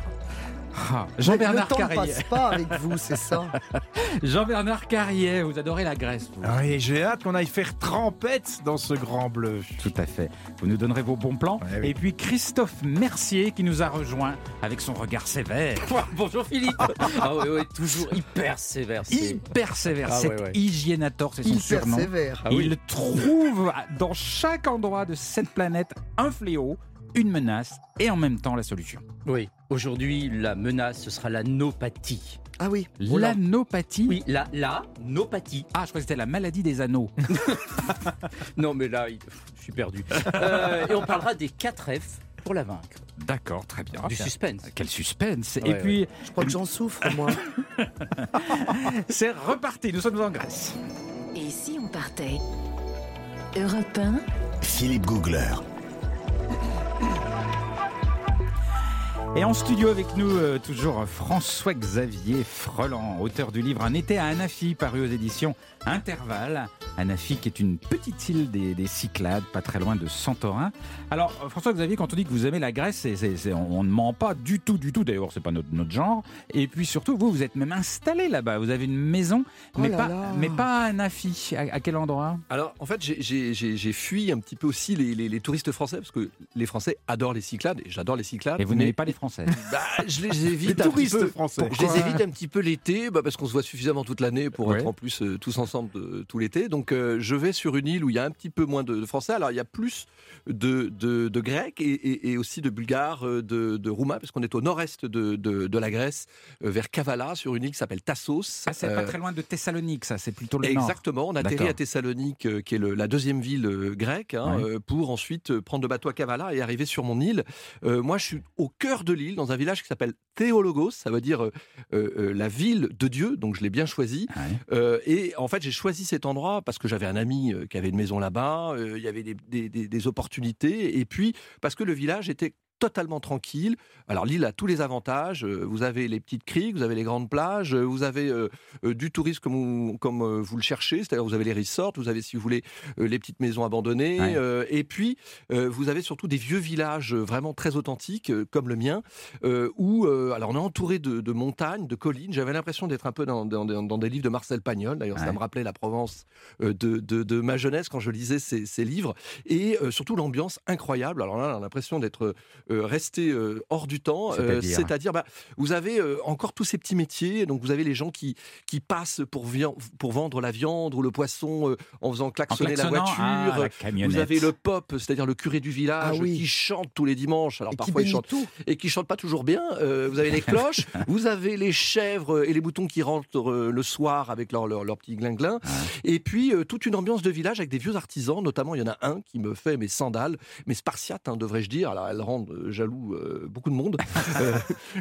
Ah, Le Jean-Bernard temps ne Carrier. passe pas avec vous, c'est ça Jean-Bernard Carrier, vous adorez la Grèce. vous. Ah Oui, j'ai hâte qu'on aille faire trempette dans ce grand bleu. Tout à fait. Vous nous donnerez vos bons plans. Ouais, oui. Et puis Christophe Mercier qui nous a rejoint avec son regard sévère. Bonjour Philippe. ah oui, oui, toujours hyper sévère. c'est- Hyper sévère. Ah C'est ouais, ouais. hygiénator, c'est son surnom. Ah oui. Il trouve dans chaque endroit de cette planète un fléau, une menace et en même temps la solution. Oui, aujourd'hui, la menace, ce sera la nopathie. Ah oui. L'anopathie. Oui, la, la nopathie. Ah, je crois que c'était la maladie des anneaux. Non, mais là, il- je suis perdu. Euh, et on parlera des 4 F pour la vaincre. D'accord, très bien. du suspense. Quel suspense. Ouais, et puis, Je crois que j'en souffre, moi. c'est reparti. Nous sommes en Grèce. Et si on partait Europe 1, Philippe Googler. Et en studio avec nous, euh, toujours François-Xavier Freland, auteur du livre Un été à Anafi, paru aux éditions Intervalle. Anafi qui est une petite île des, des Cyclades, pas très loin de Santorin. Alors, euh, François-Xavier, quand on dit que vous aimez la Grèce, on, on ne ment pas du tout, du tout. D'ailleurs, c'est pas notre, notre genre. Et puis surtout, vous, vous êtes même installé là-bas. Vous avez une maison, Oh mais, là pas, là. mais pas à Anafi. À, à quel endroit? Alors, en fait, j'ai- fui un petit peu aussi les, les- les touristes français, parce que les Français adorent les Cyclades, et j'adore les Cyclades. Et vous mais- n'aimez pas les Français? Bah, je les Les évite un petit touristes peu. français. Je les évite un petit peu l'été, bah, parce qu'on se voit suffisamment toute l'année pour Ouais. être en plus euh, tous ensemble de- tout l'été. Donc euh, je vais sur une île où il y a un petit peu moins de, de Français. Alors il y a plus de, de, Grecs et, et- et aussi de Bulgares, euh, de, Roumains, parce qu'on est au nord-est de, la Grèce, euh, vers Kavala, sur une île qui s'appelle Tassos. Ah, c'est pas Euh, très loin de Thessalonique, ça. C'est plutôt le nord. Exactement, on atterrit à Thessalonique, euh, qui est le- la deuxième ville euh, grecque, hein, euh, pour ensuite euh, prendre le bateau à Kavala et arriver sur mon île. Euh, moi, je suis au cœur de l'île, dans un village qui s'appelle Théologos, ça veut dire euh, euh, la ville de Dieu, donc je l'ai bien choisi. Euh, et en fait, j'ai choisi cet endroit parce que j'avais un ami euh, qui avait une maison là-bas, euh, il y avait des, opportunités, et puis parce que le village était totalement tranquille. Alors l'île a tous les avantages. Euh, Vous avez les petites criques, vous avez les grandes plages, euh, vous avez euh, du tourisme comme, vous, comme vous le cherchez, c'est-à-dire vous avez les resorts, vous avez si vous voulez les petites maisons abandonnées, Ouais. euh, et puis euh, vous avez surtout des vieux villages vraiment très authentiques comme le mien, où alors on est entouré de, de montagnes, de collines. J'avais l'impression d'être un peu dans, dans- dans- dans des livres de Marcel Pagnol. D'ailleurs, ça me rappelait la Provence de, de- de ma jeunesse quand je lisais ces, ces livres, et surtout l'ambiance incroyable. Alors là, on a l'impression d'être rester euh, hors du temps. euh, C'est-à-dire bah, vous avez euh, encore tous ces petits métiers. Donc, vous avez les gens qui, qui passent pour, pour vendre la viande ou le poisson euh, en faisant En klaxonner la voiture. ah, la camionnette. Vous avez le pop, c'est-à-dire le curé du village, Ah oui. qui chante tous les dimanches. Alors Et parfois il chante tout. et qui chante pas toujours bien. Euh, vous avez les cloches, vous avez les chèvres et les boutons qui rentrent euh, le soir avec leur, leur, leur petit glinglin. Et puis euh, toute une ambiance de village avec des vieux artisans. Notamment, il y en a un qui me fait mes sandales, mes spartiates, hein, devrais-je dire. Alors elles rendent euh, jaloux euh, beaucoup de monde. Euh,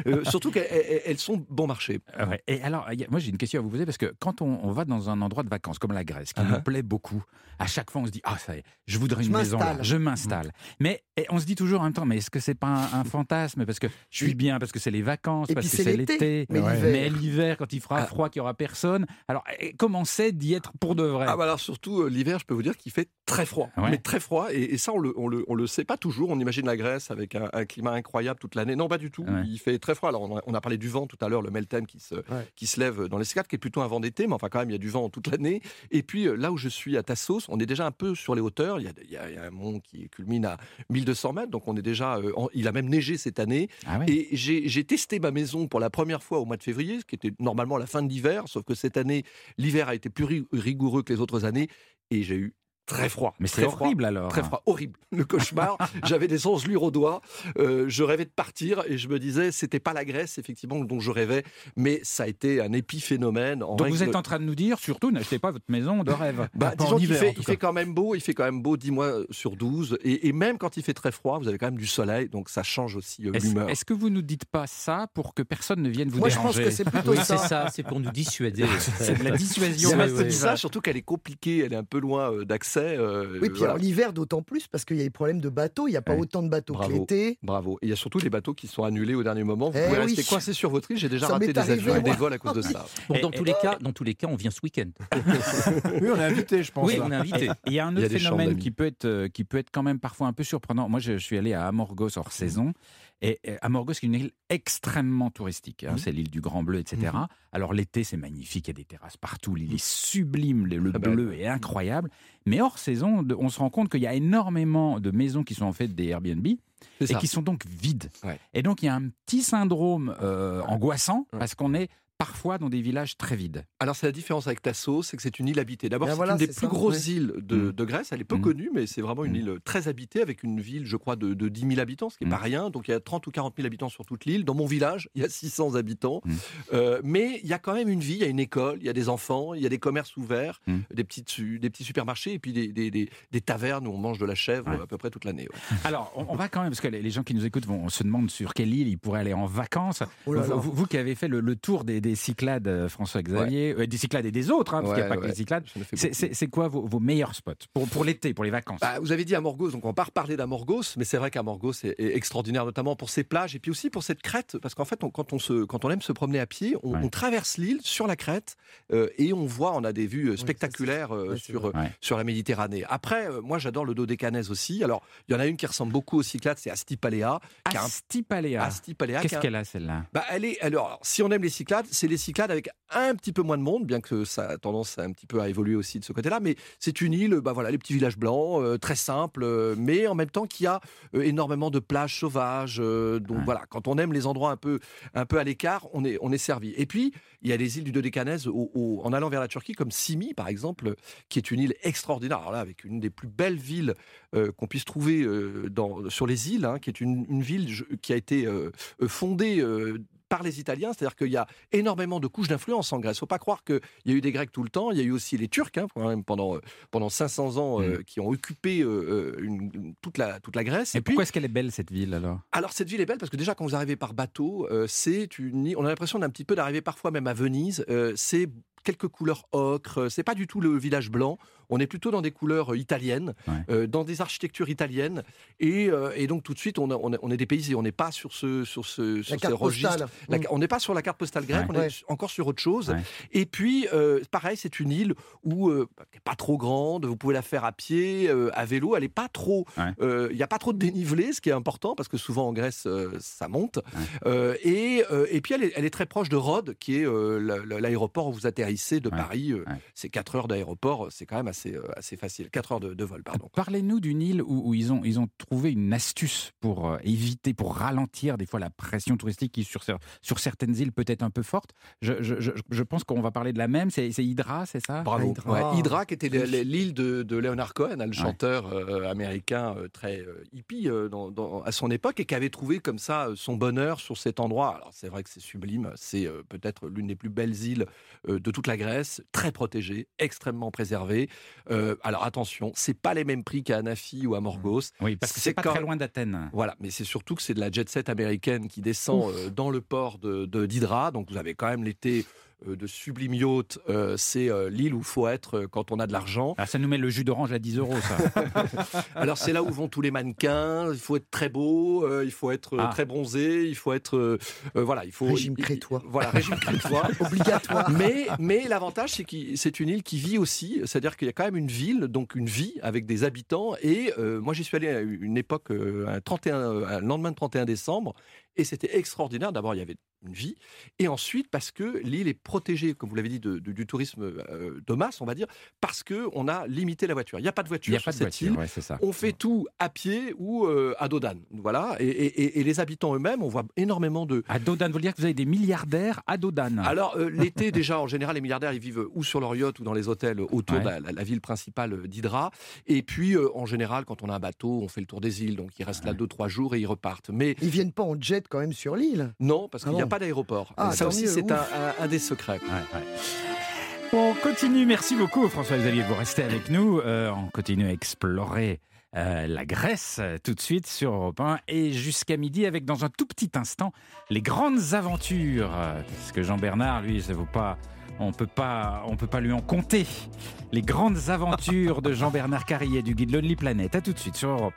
euh, surtout qu'elles elles- elles sont bon marché. Ah ouais. Et alors, moi j'ai une question à vous poser parce que quand on, on va dans un endroit de vacances comme la Grèce, qui Uh-huh. nous plaît beaucoup, à chaque fois on se dit ah ça y est, je voudrais Je une maison là, je m'installe. Mais et on se dit toujours en même temps, mais est-ce que c'est pas un, un fantasme? Parce que je suis bien, parce que c'est les vacances, Et parce que c'est l'été. Mais Ouais. l'hiver. quand il fera Ah. froid, qu'il y aura personne. Alors comment c'est d'y être pour de vrai? Ah bah alors surtout euh, l'hiver, je peux vous dire qu'il fait très froid, Ouais. mais très froid. Et, et ça, on le, on le, on le sait pas toujours. On imagine la Grèce avec un, un climat incroyable toute l'année. Non, pas du tout. Ouais. Il fait très froid. Alors on a, on a parlé du vent tout à l'heure, le Meltem qui se, qui se lève dans les Cyclades, qui est plutôt un vent d'été, mais enfin quand même il y a du vent toute l'année. Et puis euh, là où je suis à Tassos, on est déjà un peu sur les hauteurs. Il y a, il y a- il y a un mont qui culmine à 1200 mètres, donc on est déjà. euh, en- il a même neigé cette année. Ah ouais. Et j'ai j'ai testé ma maison pour la première fois au mois de février, ce qui était normalement la fin de l'hiver, sauf que cette année, l'hiver a été plus ri- rigoureux que les autres années, et j'ai eu très froid. Mais c'est froid, horrible alors. Très froid, horrible. Le cauchemar. J'avais des engelures aux doigts. euh, je rêvais de partir et je me disais, c'était pas la Grèce, effectivement, dont je rêvais, mais ça a été un épiphénomène. En Donc vous êtes en train de nous dire, surtout, n'achetez pas votre maison de rêve. bah, en disons qu'il hiver, en fait, tout il fait quand même beau, il fait quand même beau 10 mois sur 12. Et, et même quand il fait très froid, vous avez quand même du soleil, donc ça change aussi euh, Est-ce l'humeur. est-ce que vous nous dites pas ça pour que personne ne vienne vous Moi, je pense déranger que c'est plutôt Oui, c'est ça. c'est pour nous dissuader. C'est de la dissuasion. C'est ça, surtout qu'elle est compliquée, elle est un peu loin euh, euh, Oui, puis voilà. alors l'hiver d'autant plus parce qu'il y a des problèmes de bateaux. Il n'y a pas Ouais. autant de bateaux Bravo. que l'été. Bravo. Et il y a surtout les bateaux qui sont annulés au dernier moment. Vous Eh pouvez oui. rester coincé sur votre île. J'ai déjà Ça raté des arrivé, avions, des moi. vols à cause de ça. Bon, dans, Et- tous les cas, dans tous les cas, on vient ce week-end. Oui, on est invité, je pense. Oui, on est invité. Il y a un a autre des phénomène qui peut, être, euh, qui peut être quand même parfois un peu surprenant. Moi, je, je suis allé à Amorgos hors saison. Et et Amorgos, c'est une île extrêmement touristique. hein. Mhm. C'est l'île du Grand Bleu, etc. Alors l'été, c'est magnifique. Il y a des terrasses partout. L'île est sublime. Le, le Très belle. bleu est incroyable. Mais hors saison, on se rend compte qu'il y a énormément de maisons qui sont en fait des Airbnb et qui sont donc vides. Ouais. Et donc, il y a un petit syndrome euh, angoissant parce qu'on est parfois dans des villages très vides. Alors, c'est la différence avec Tassos, c'est que c'est une île habitée. D'abord, Ben c'est voilà, une des plus ça, grosses îles de, Mm. de Grèce. Elle est peu Mm. connue, mais c'est vraiment une Mm. île très habitée avec une ville, je crois, de, de 10 000 habitants, ce qui n'est pas rien. Donc, il y a 30 ou 40 000 habitants sur toute l'île. Dans mon village, il y a 600 habitants. Euh, mais il y a quand même une vie, il y a une école, il y a des enfants, il y a des commerces ouverts, des, petites, su- des petits supermarchés et puis des, des- des- des tavernes où on mange de la chèvre Ouais. à peu près toute l'année. ouais. Alors, on, on va quand même, parce que les, les gens qui nous écoutent vont se demandent sur quelle île ils pourraient aller en vacances. Oh là là. vous, vous- vous qui avez fait le, le tour des, des Cyclades, euh, François-Xavier, euh, des Cyclades et des autres, hein, parce qu'il n'y a Ouais, pas que les Cyclades, c'est- beaucoup. c'est c'est quoi vos, vos meilleurs spots pour, pour l'été, pour les vacances? Bah, vous avez dit Amorgos, donc on va pas reparler d'Amorgos, mais c'est vrai qu'Amorgos est, est extraordinaire, notamment pour ses plages et puis aussi pour cette crête, parce qu'en fait, on- quand, on se, quand on aime se promener à pied, on, Ouais. on traverse l'île sur la crête euh, et on voit, on a des vues euh, spectaculaires euh, sur, sur la Méditerranée. Après, euh, moi j'adore le Dodécanèse aussi. Alors, il y en a une qui ressemble beaucoup aux Cyclades, c'est Astipalea. a Astipalea. Astipalea, Qu'est-ce a qu'elle a celle-là? Bah, elle est, alors, si on aime les Cyclades, c'est les Cyclades avec un petit peu moins de monde, bien que ça a tendance un petit peu à évoluer aussi de ce côté-là. Mais c'est une île, bah voilà, les petits villages blancs, euh, très simple, euh, mais en même temps qui a euh, énormément de plages sauvages. donc Ouais. voilà, quand on aime les endroits un peu, un peu à l'écart, on est, on est servi. Et puis, il y a les îles du Dodécanèse au- au- en allant vers la Turquie, comme Simi, par exemple, qui est une île extraordinaire. Alors là, avec une des plus belles villes qu'on puisse trouver dans, sur les îles, hein, qui est une, une ville qui a été fondée par les Italiens, c'est-à-dire qu'il y a énormément de couches d'influence en Grèce. Faut pas croire qu'il y a eu des Grecs tout le temps, il y a eu aussi les Turcs, hein, pendant, euh, pendant 500 ans, euh, qui ont occupé euh, une- une- toute, la, toute la Grèce. Et pourquoi est-ce qu'elle est belle cette ville alors? Alors cette ville est belle parce que déjà quand vous arrivez par bateau, euh, c'est une, on a l'impression d'un petit peu d'arriver parfois même à Venise. c'est quelques couleurs ocre. euh, C'est pas du tout le village blanc. On est plutôt dans des couleurs euh, italiennes, Ouais. euh, dans des architectures italiennes, et, euh, et donc tout de suite on, a- on, est- on est dépaysé. On n'est pas sur ce sur ce sur. La on n'est pas sur la carte postale grecque, Ouais. on est Ouais. encore sur autre chose. Ouais. Et puis, euh, pareil, c'est une île où euh, pas trop grande, vous pouvez la faire à pied, euh, à vélo. Elle est pas trop, Ouais. euh, il n'y a pas trop de dénivelé, ce qui est important parce que souvent en Grèce euh, ça monte. Euh, et, euh, et puis elle est, elle est très proche de Rhodes, qui est euh, la- la- l'aéroport où vous atterrissez. De Ouais, Paris. euh, ouais. C'est 4 heures d'aéroport, c'est quand même assez, euh, assez facile. 4 heures de, de vol, pardon. Parlez-nous d'une île où, où ils, ont, ils ont trouvé une astuce pour euh, éviter, pour ralentir des fois la pression touristique qui sur, sur certaines îles peut être un peu forte. Je, je- je- je pense qu'on va parler de la même, c'est Hydra, c'est ça? Bravo. Hydra. Ouais, Hydra, qui était le- le- l'île de, de Leonard Cohen, le chanteur euh, américain euh, très euh, hippie euh, dans- dans- à son époque, et qui avait trouvé comme ça euh, son bonheur sur cet endroit. Alors c'est vrai que c'est sublime, c'est euh, peut-être l'une des plus belles îles euh, de toute la Grèce, très protégée, extrêmement préservée. Euh, alors attention, c'est pas les mêmes prix qu'à Anafi ou à Morgos. Oui, parce que C'est pas quand- très loin d'Athènes. Voilà, mais c'est surtout que c'est de la jet set américaine qui descend euh, dans le port de, d'Hydra. Donc vous avez quand même l'été de sublime yacht. Euh, c'est euh, l'île où il faut être euh, quand on a de l'argent. Ah, ça nous met le jus d'orange à 10 euros, ça. Alors c'est là où vont tous les mannequins. Il faut être très beau, euh, il faut être euh, Ah. très bronzé, il faut être euh, euh, voilà, il faut Régime crétois. Voilà, régime crétois. Obligatoire. Mais, mais l'avantage, c'est que c'est une île qui vit aussi, c'est-à-dire qu'il y a quand même une ville, donc une vie avec des habitants. Et euh, moi, j'y suis allé à une époque, euh, un, 31, euh, un lendemain de 31 décembre, et c'était extraordinaire. D'abord, il y avait une vie, et ensuite parce que l'île est protégée, comme vous l'avez dit, de- de- du tourisme euh, de masse, on va dire, parce que on a limité la voiture. Il n'y a pas de Il voiture n'y a sur pas de cette voiture, île. ouais, c'est ça. On fait tout à pied ou euh, à dos d'âne. Voilà. Et, et- et- et les habitants eux-mêmes, on voit énormément de, À Dodane, vous voulez dire que vous avez des milliardaires à Dodane? Alors euh, l'été déjà en général les milliardaires ils vivent ou sur leur yacht ou dans les hôtels autour Ouais. de la, la- la ville principale d'Hydra et puis euh, en général quand on a un bateau on fait le tour des îles donc ils restent là deux trois jours et ils repartent mais Ils viennent pas en jet quand même sur l'île. non parce qu'il Ah n'y a pas d'aéroport Ah, ça aussi c'est un, un- un des secrets Ouais, ouais. On continue, merci beaucoup François-Xavier, vous restez avec nous. Euh, on continue à explorer euh, la Grèce euh, tout de suite sur Europe 1 et jusqu'à midi avec dans un tout petit instant les grandes aventures. Parce que Jean-Bernard, lui, ça vaut pas... On peut pas, on peut pas lui en compter. Les grandes aventures de Jean-Bernard Carrier du guide Lonely Planet. À tout de suite sur Europe.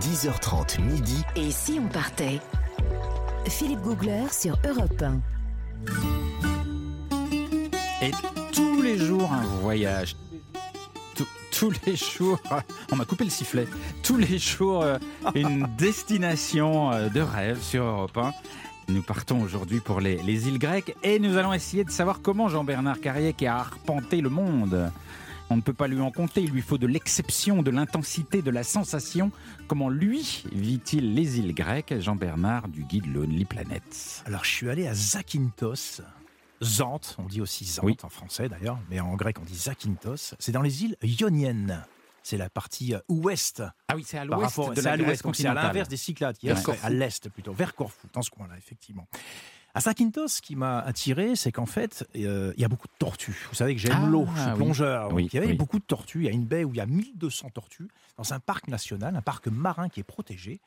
10h30 midi. Et si on partait? Philippe Googler sur Europe 1. Et tous les jours un voyage. Tous- Tous les jours, on m'a coupé le sifflet. Tous les jours, euh, une destination euh, de rêve sur Europe 1. Nous partons aujourd'hui pour les, les îles grecques et nous allons essayer de savoir comment Jean-Bernard Carrier, qui a arpenté le monde, on ne peut pas lui en compter, il lui faut de l'exception, de l'intensité, de la sensation. Comment lui vit-il les îles grecques? Jean-Bernard du guide Lonely Planet. Alors, je suis allé à Zakynthos. Zante, on dit aussi Zante Oui. en français d'ailleurs, mais en grec on dit Zakynthos. C'est dans les îles ioniennes. C'est la partie euh, ouest Ah oui, c'est à l'ouest de la à l'ouest, c'est à l'inverse des Cyclades, qui est à l'est plutôt, vers Corfou, dans ce coin-là, effectivement. À Zakynthos, ce qui m'a attiré, c'est qu'en fait, euh, il y a beaucoup de tortues. Vous savez que j'aime Ah, l'eau, je suis oui. plongeur. Oui, il y avait oui. beaucoup de tortues. Il y a une baie où il y a 1200 tortues, dans un parc national, un parc marin qui est protégé.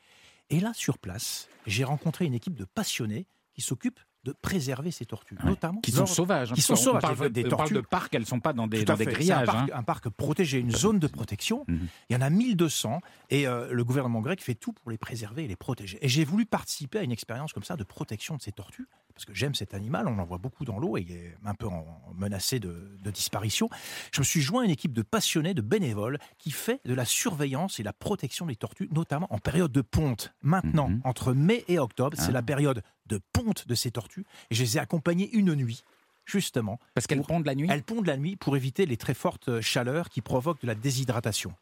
Et là, sur place, j'ai rencontré une équipe de passionnés qui s'occupent de préserver ces tortues, Ouais. notamment Qui sont sauvages. hein, qui sont sauvages, parle des- de- des on parle de tortues. parcs, elles ne sont pas dans des, dans des grillages. C'est un parc, hein. un parc protégé, une zone de protection. Mhm. Il y en a 1200 et euh, le gouvernement grec fait tout pour les préserver et les protéger. Et j'ai voulu participer à une expérience comme ça de protection de ces tortues parce que j'aime cet animal, on en voit beaucoup dans l'eau et il est un peu en- menacé de, de disparition. Je me suis joint à une équipe de passionnés, de bénévoles qui fait de la surveillance et la protection des tortues, notamment en période de ponte. Maintenant, Mhm. entre mai et octobre, Ah. c'est la période de ponte de ces tortues et je les ai accompagnées une nuit. Justement, Parce qu'elles pondent la nuit? elles pondent la nuit pour éviter les très fortes chaleurs qui provoquent de la déshydratation.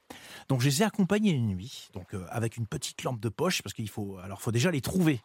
Donc je les ai accompagnées une nuit, donc euh, avec une petite lampe de poche, parce qu'il faut, alors faut déjà les trouver.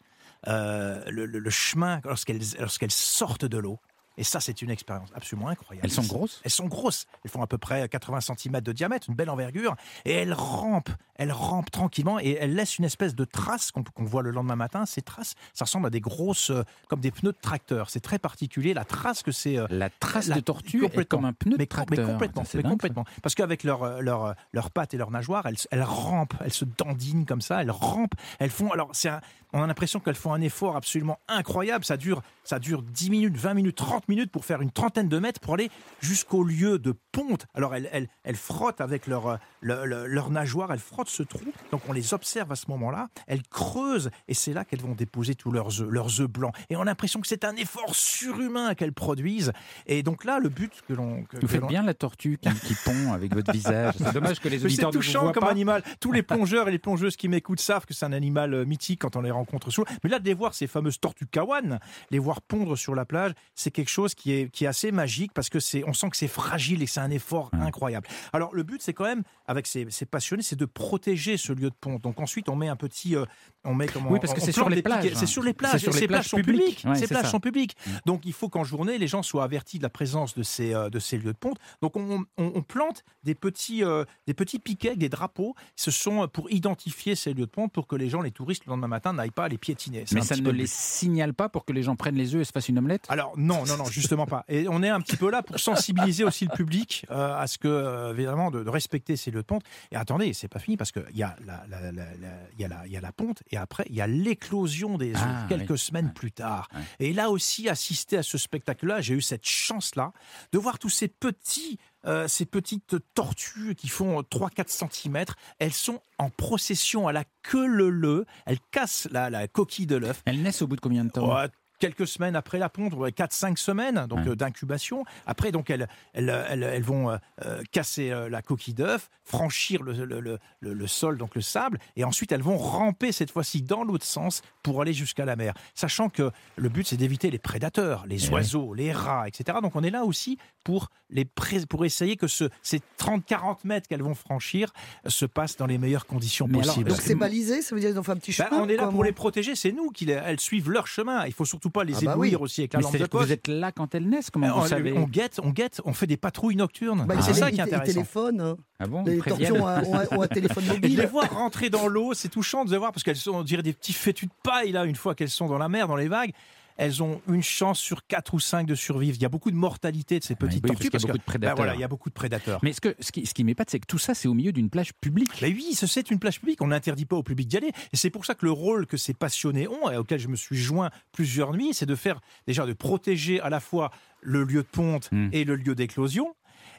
Euh, le, le- le chemin lorsqu'elles lorsqu'elles sortent de l'eau. Et ça, c'est une expérience absolument incroyable. Elles sont grosses Elles sont grosses. Elles font à peu près 80 cm de diamètre, une belle envergure. Et elles rampent. Elles rampent tranquillement et elles laissent une espèce de trace qu'on voit le lendemain matin. Ces traces, ça ressemble à des grosses, euh, comme des pneus de tracteur. C'est très particulier. La trace que c'est. euh, La trace la- de tortue est complètement. comme un pneu de mais, com- mais tracteur. complètement, mais dingue, ça. complètement. Parce qu'avec leurs euh, leurs pattes et leurs nageoires, elles, elles rampent, elles se dandinent comme ça, elles rampent, elles font. Alors, un- on a l'impression qu'elles font un effort absolument incroyable. Ça dure, ça dure 10 minutes, 20 minutes, 30 minutes pour faire une trentaine de mètres pour aller jusqu'au lieu de ponte. Alors elles, elles, elles frottent avec leur, euh, le- le- leur nageoire, elles frottent ce trou. Donc on les observe à ce moment-là. Elles creusent et c'est là qu'elles vont déposer tous leurs œufs, leurs œufs blancs. Et on a l'impression que c'est un effort surhumain qu'elles produisent. Et donc là, le but que l'on. Vous faites bien la tortue qui, qui pond avec votre visage. C'est dommage que les auditeurs C'est ne vous touchant voient comme pas. animal. Tous les plongeurs et les plongeuses qui m'écoutent savent que c'est un animal euh, mythique quand on les rencontre sous. Mais là, de les voir, ces fameuses tortues kawan, les voir pondre sur la plage, c'est quelque chose qui est, qui est assez magique parce que c'est, on sent que c'est fragile et c'est un effort incroyable. Alors, le but, c'est quand même, avec ces, ces passionnés, c'est de protéger ce lieu de ponte. Donc ensuite, on met un petit, euh, on met comment Oui, parce que c'est sur les plages. C'est sur les plages. Sur les ces plages sont publiques. Ouais, ces c'est plages ça. sont publiques. Mm. Donc il faut qu'en journée, les gens soient avertis de la présence de ces, euh, de ces lieux de ponte. Donc on, on- on plante des petits, euh, des petits piquets, des drapeaux. Ce sont pour identifier ces lieux de ponte pour que les gens, les touristes, le lendemain matin, n'aillent pas les piétiner. Mais ça ne les signale pas pour que les gens prennent les œufs et se fassent une omelette? Alors non, non, non, justement pas. Et on est un petit peu là pour sensibiliser aussi le public euh, à ce que, évidemment, de, de respecter ces lieux de ponte. Et attendez, c'est pas fini parce qu'il y, a la- la- la- y, a la- il y a la ponte et après, il y a l'éclosion des œufs Ah, quelques oui. semaines plus tard. Et là aussi, assister à ce spectacle-là, j'ai eu cette chance-là de voir tous ces petits. euh, ces petites tortues qui font 3-4 cm, elles sont en procession à la queue leu elles cassent la, la coquille de l'œuf, Elles naissent au bout de combien de temps? Quelques semaines après la ponte, 4-5 semaines donc Ouais. euh, d'incubation. Après, donc elles, elles, elles, elles vont euh, euh, casser la coquille d'œuf, franchir le, le, le- sol, donc le sable, et ensuite elles vont ramper cette fois-ci dans l'autre sens pour aller jusqu'à la mer. Sachant que le but c'est d'éviter les prédateurs, les Eh oiseaux, les rats, etc. Donc on est là aussi pour, les pour essayer que ce, ces 30-40 mètres qu'elles vont franchir se passent dans les meilleures conditions Mais alors, possibles. Donc c'est balisé, ça veut dire qu'ils ont fait un petit Ben, chemin on est là pour les protéger, c'est nous qui les- elles suivent leur chemin. Il faut surtout pas les Ah bah éblouir oui. aussi avec la Mais lampe de poche. vous êtes là quand elles naissent Comment on, vous savez on guette, on guette, on fait des patrouilles nocturnes. Bah, c'est ça qui est intéressant. téléphonent, hein. Ah bon Les ont un, ont un- ont un téléphone Et de les mobile. voir rentrer dans l'eau, c'est touchant de les voir parce qu'elles sont, on dirait des petits fétus de paille là, une fois qu'elles sont dans la mer, dans les vagues. Elles ont une chance sur 4 ou 5 de survivre. Il y a beaucoup de mortalité de ces petites oui, parce tortues qu'il y a beaucoup de ben prédateurs. voilà, il y a beaucoup de prédateurs. Mais ce, que, ce qui, ce qui m'épate, c'est que tout ça, c'est au milieu d'une plage publique. Oui, ce- c'est une plage publique. On n'interdit pas au public d'y aller. Et c'est pour ça que le rôle que ces passionnés ont, et auquel je me suis joint plusieurs nuits, c'est de faire déjà de protéger à la fois le lieu de ponte Mm. et le lieu d'éclosion,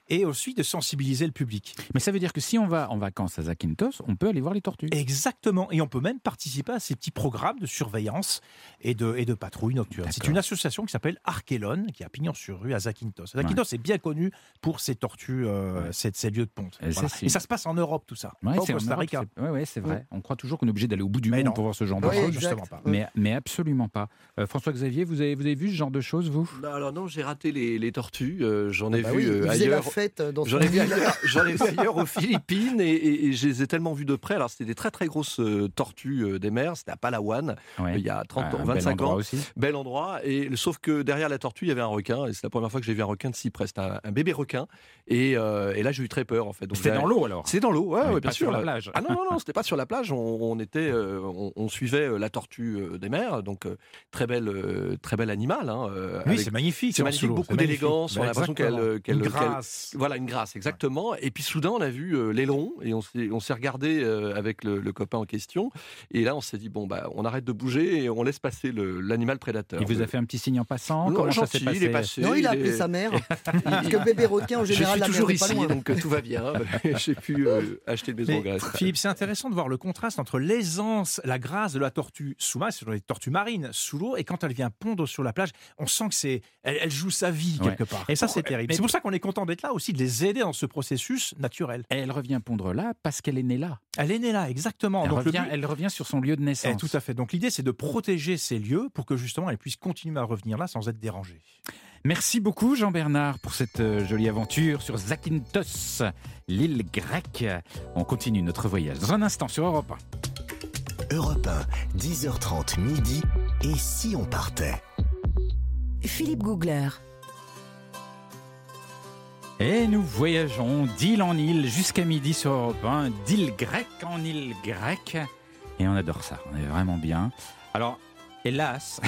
et aussi de sensibiliser le public. Mais ça veut dire que si on va en vacances à Zakynthos, on peut aller voir les tortues. Exactement. Et on peut même participer à ces petits programmes de surveillance et de, et de patrouille nocturne. C'est une association qui s'appelle Archelon, qui a pignon sur rue à Zakynthos. Zakynthos est bien connu pour ses tortues, euh, ces, ces lieux de ponte. Et ça, Voilà. c'est- Et ça se passe en Europe, tout ça. Ouais, c'est Costa Rica. c'est- ouais, ouais, c'est vrai. On croit toujours qu'on est obligé d'aller au bout du Mais monde non. pour voir ce genre de choses. justement pas. Mais, mais absolument pas. Euh, François-Xavier, vous avez, vous avez vu ce genre de choses, vous? Non, alors non, j'ai raté les, les tortues. euh, J'en ai Bah vu oui, euh, ailleurs. Fête dans J'en ai, vu ailleurs, aux Philippines et, et- et je les ai tellement vus de près. Alors, c'était des très très grosses euh, tortues euh, des mers. C'était à Palawan, Ouais. il y a 30 ans, Un bel 25 endroit ans. aussi. Bel endroit. Et sauf que derrière la tortue, il y avait un requin. Et c'est la première fois que j'ai vu un requin de si près. C'était un, un bébé requin. Et, euh, et là, j'ai eu très peur en fait. C'était dans l'eau alors C'est dans l'eau, ouais, Ouais, bien sur sûr. la plage. Ah non, non, non, c'était pas sur la plage. On, on était, euh, on, on suivait euh, la tortue euh, des mers. Donc, euh, très belle, euh, très bel animal. hein, euh, Oui, c'est magnifique. c'est magnifique, beaucoup d'élégance, on a Bah, l'impression qu'elle- exactement. Grâce. Voilà, une grâce, exactement. Et puis soudain, on a vu euh, l'aileron et on s'est, on s'est regardé euh, avec le, le copain en question. Et là, on s'est dit, bon, bah, on arrête de bouger et on laisse passer l'animal prédateur. Il vous a fait un petit signe en passant? Non, Comment ça gentil, s'est passé il est passé? Non, il a appelé est- sa mère. Parce que bébé requin, en Je général, suis la toujours mère pas ici, loin. donc euh, tout va bien. J'ai pu euh, acheter une maison Mais, en Grèce. Philippe, c'est intéressant de voir le contraste entre l'aisance, la grâce de la tortue sous main, sont les tortues marines sous l'eau, et quand elle vient pondre sur la plage, on sent que c'est, elle, elle joue sa vie Ouais. quelque part. Et ça, c'est terrible. C'est pour ça qu'on est content d'être là aussi, de les aider dans ce processus naturel. Et Elle revient pondre là parce qu'elle est née là. Elle est née là, exactement. Elle, Donc, revient, but- elle revient sur son lieu de Eh, naissance. tout à fait. Donc l'idée, c'est de protéger ces lieux pour que justement elle puisse continuer à revenir là sans être dérangée. Merci beaucoup Jean-Bernard pour cette euh, jolie aventure sur Zakynthos, l'île grecque. On continue notre voyage dans un instant sur Europe 1. Europe 1, 10h30 midi. Et si on partait? Philippe Googler. Et nous voyageons d'île en île jusqu'à midi sur Europe 1, d'île grecque en île grecque. Et on adore ça, on est vraiment bien. Alors, hélas,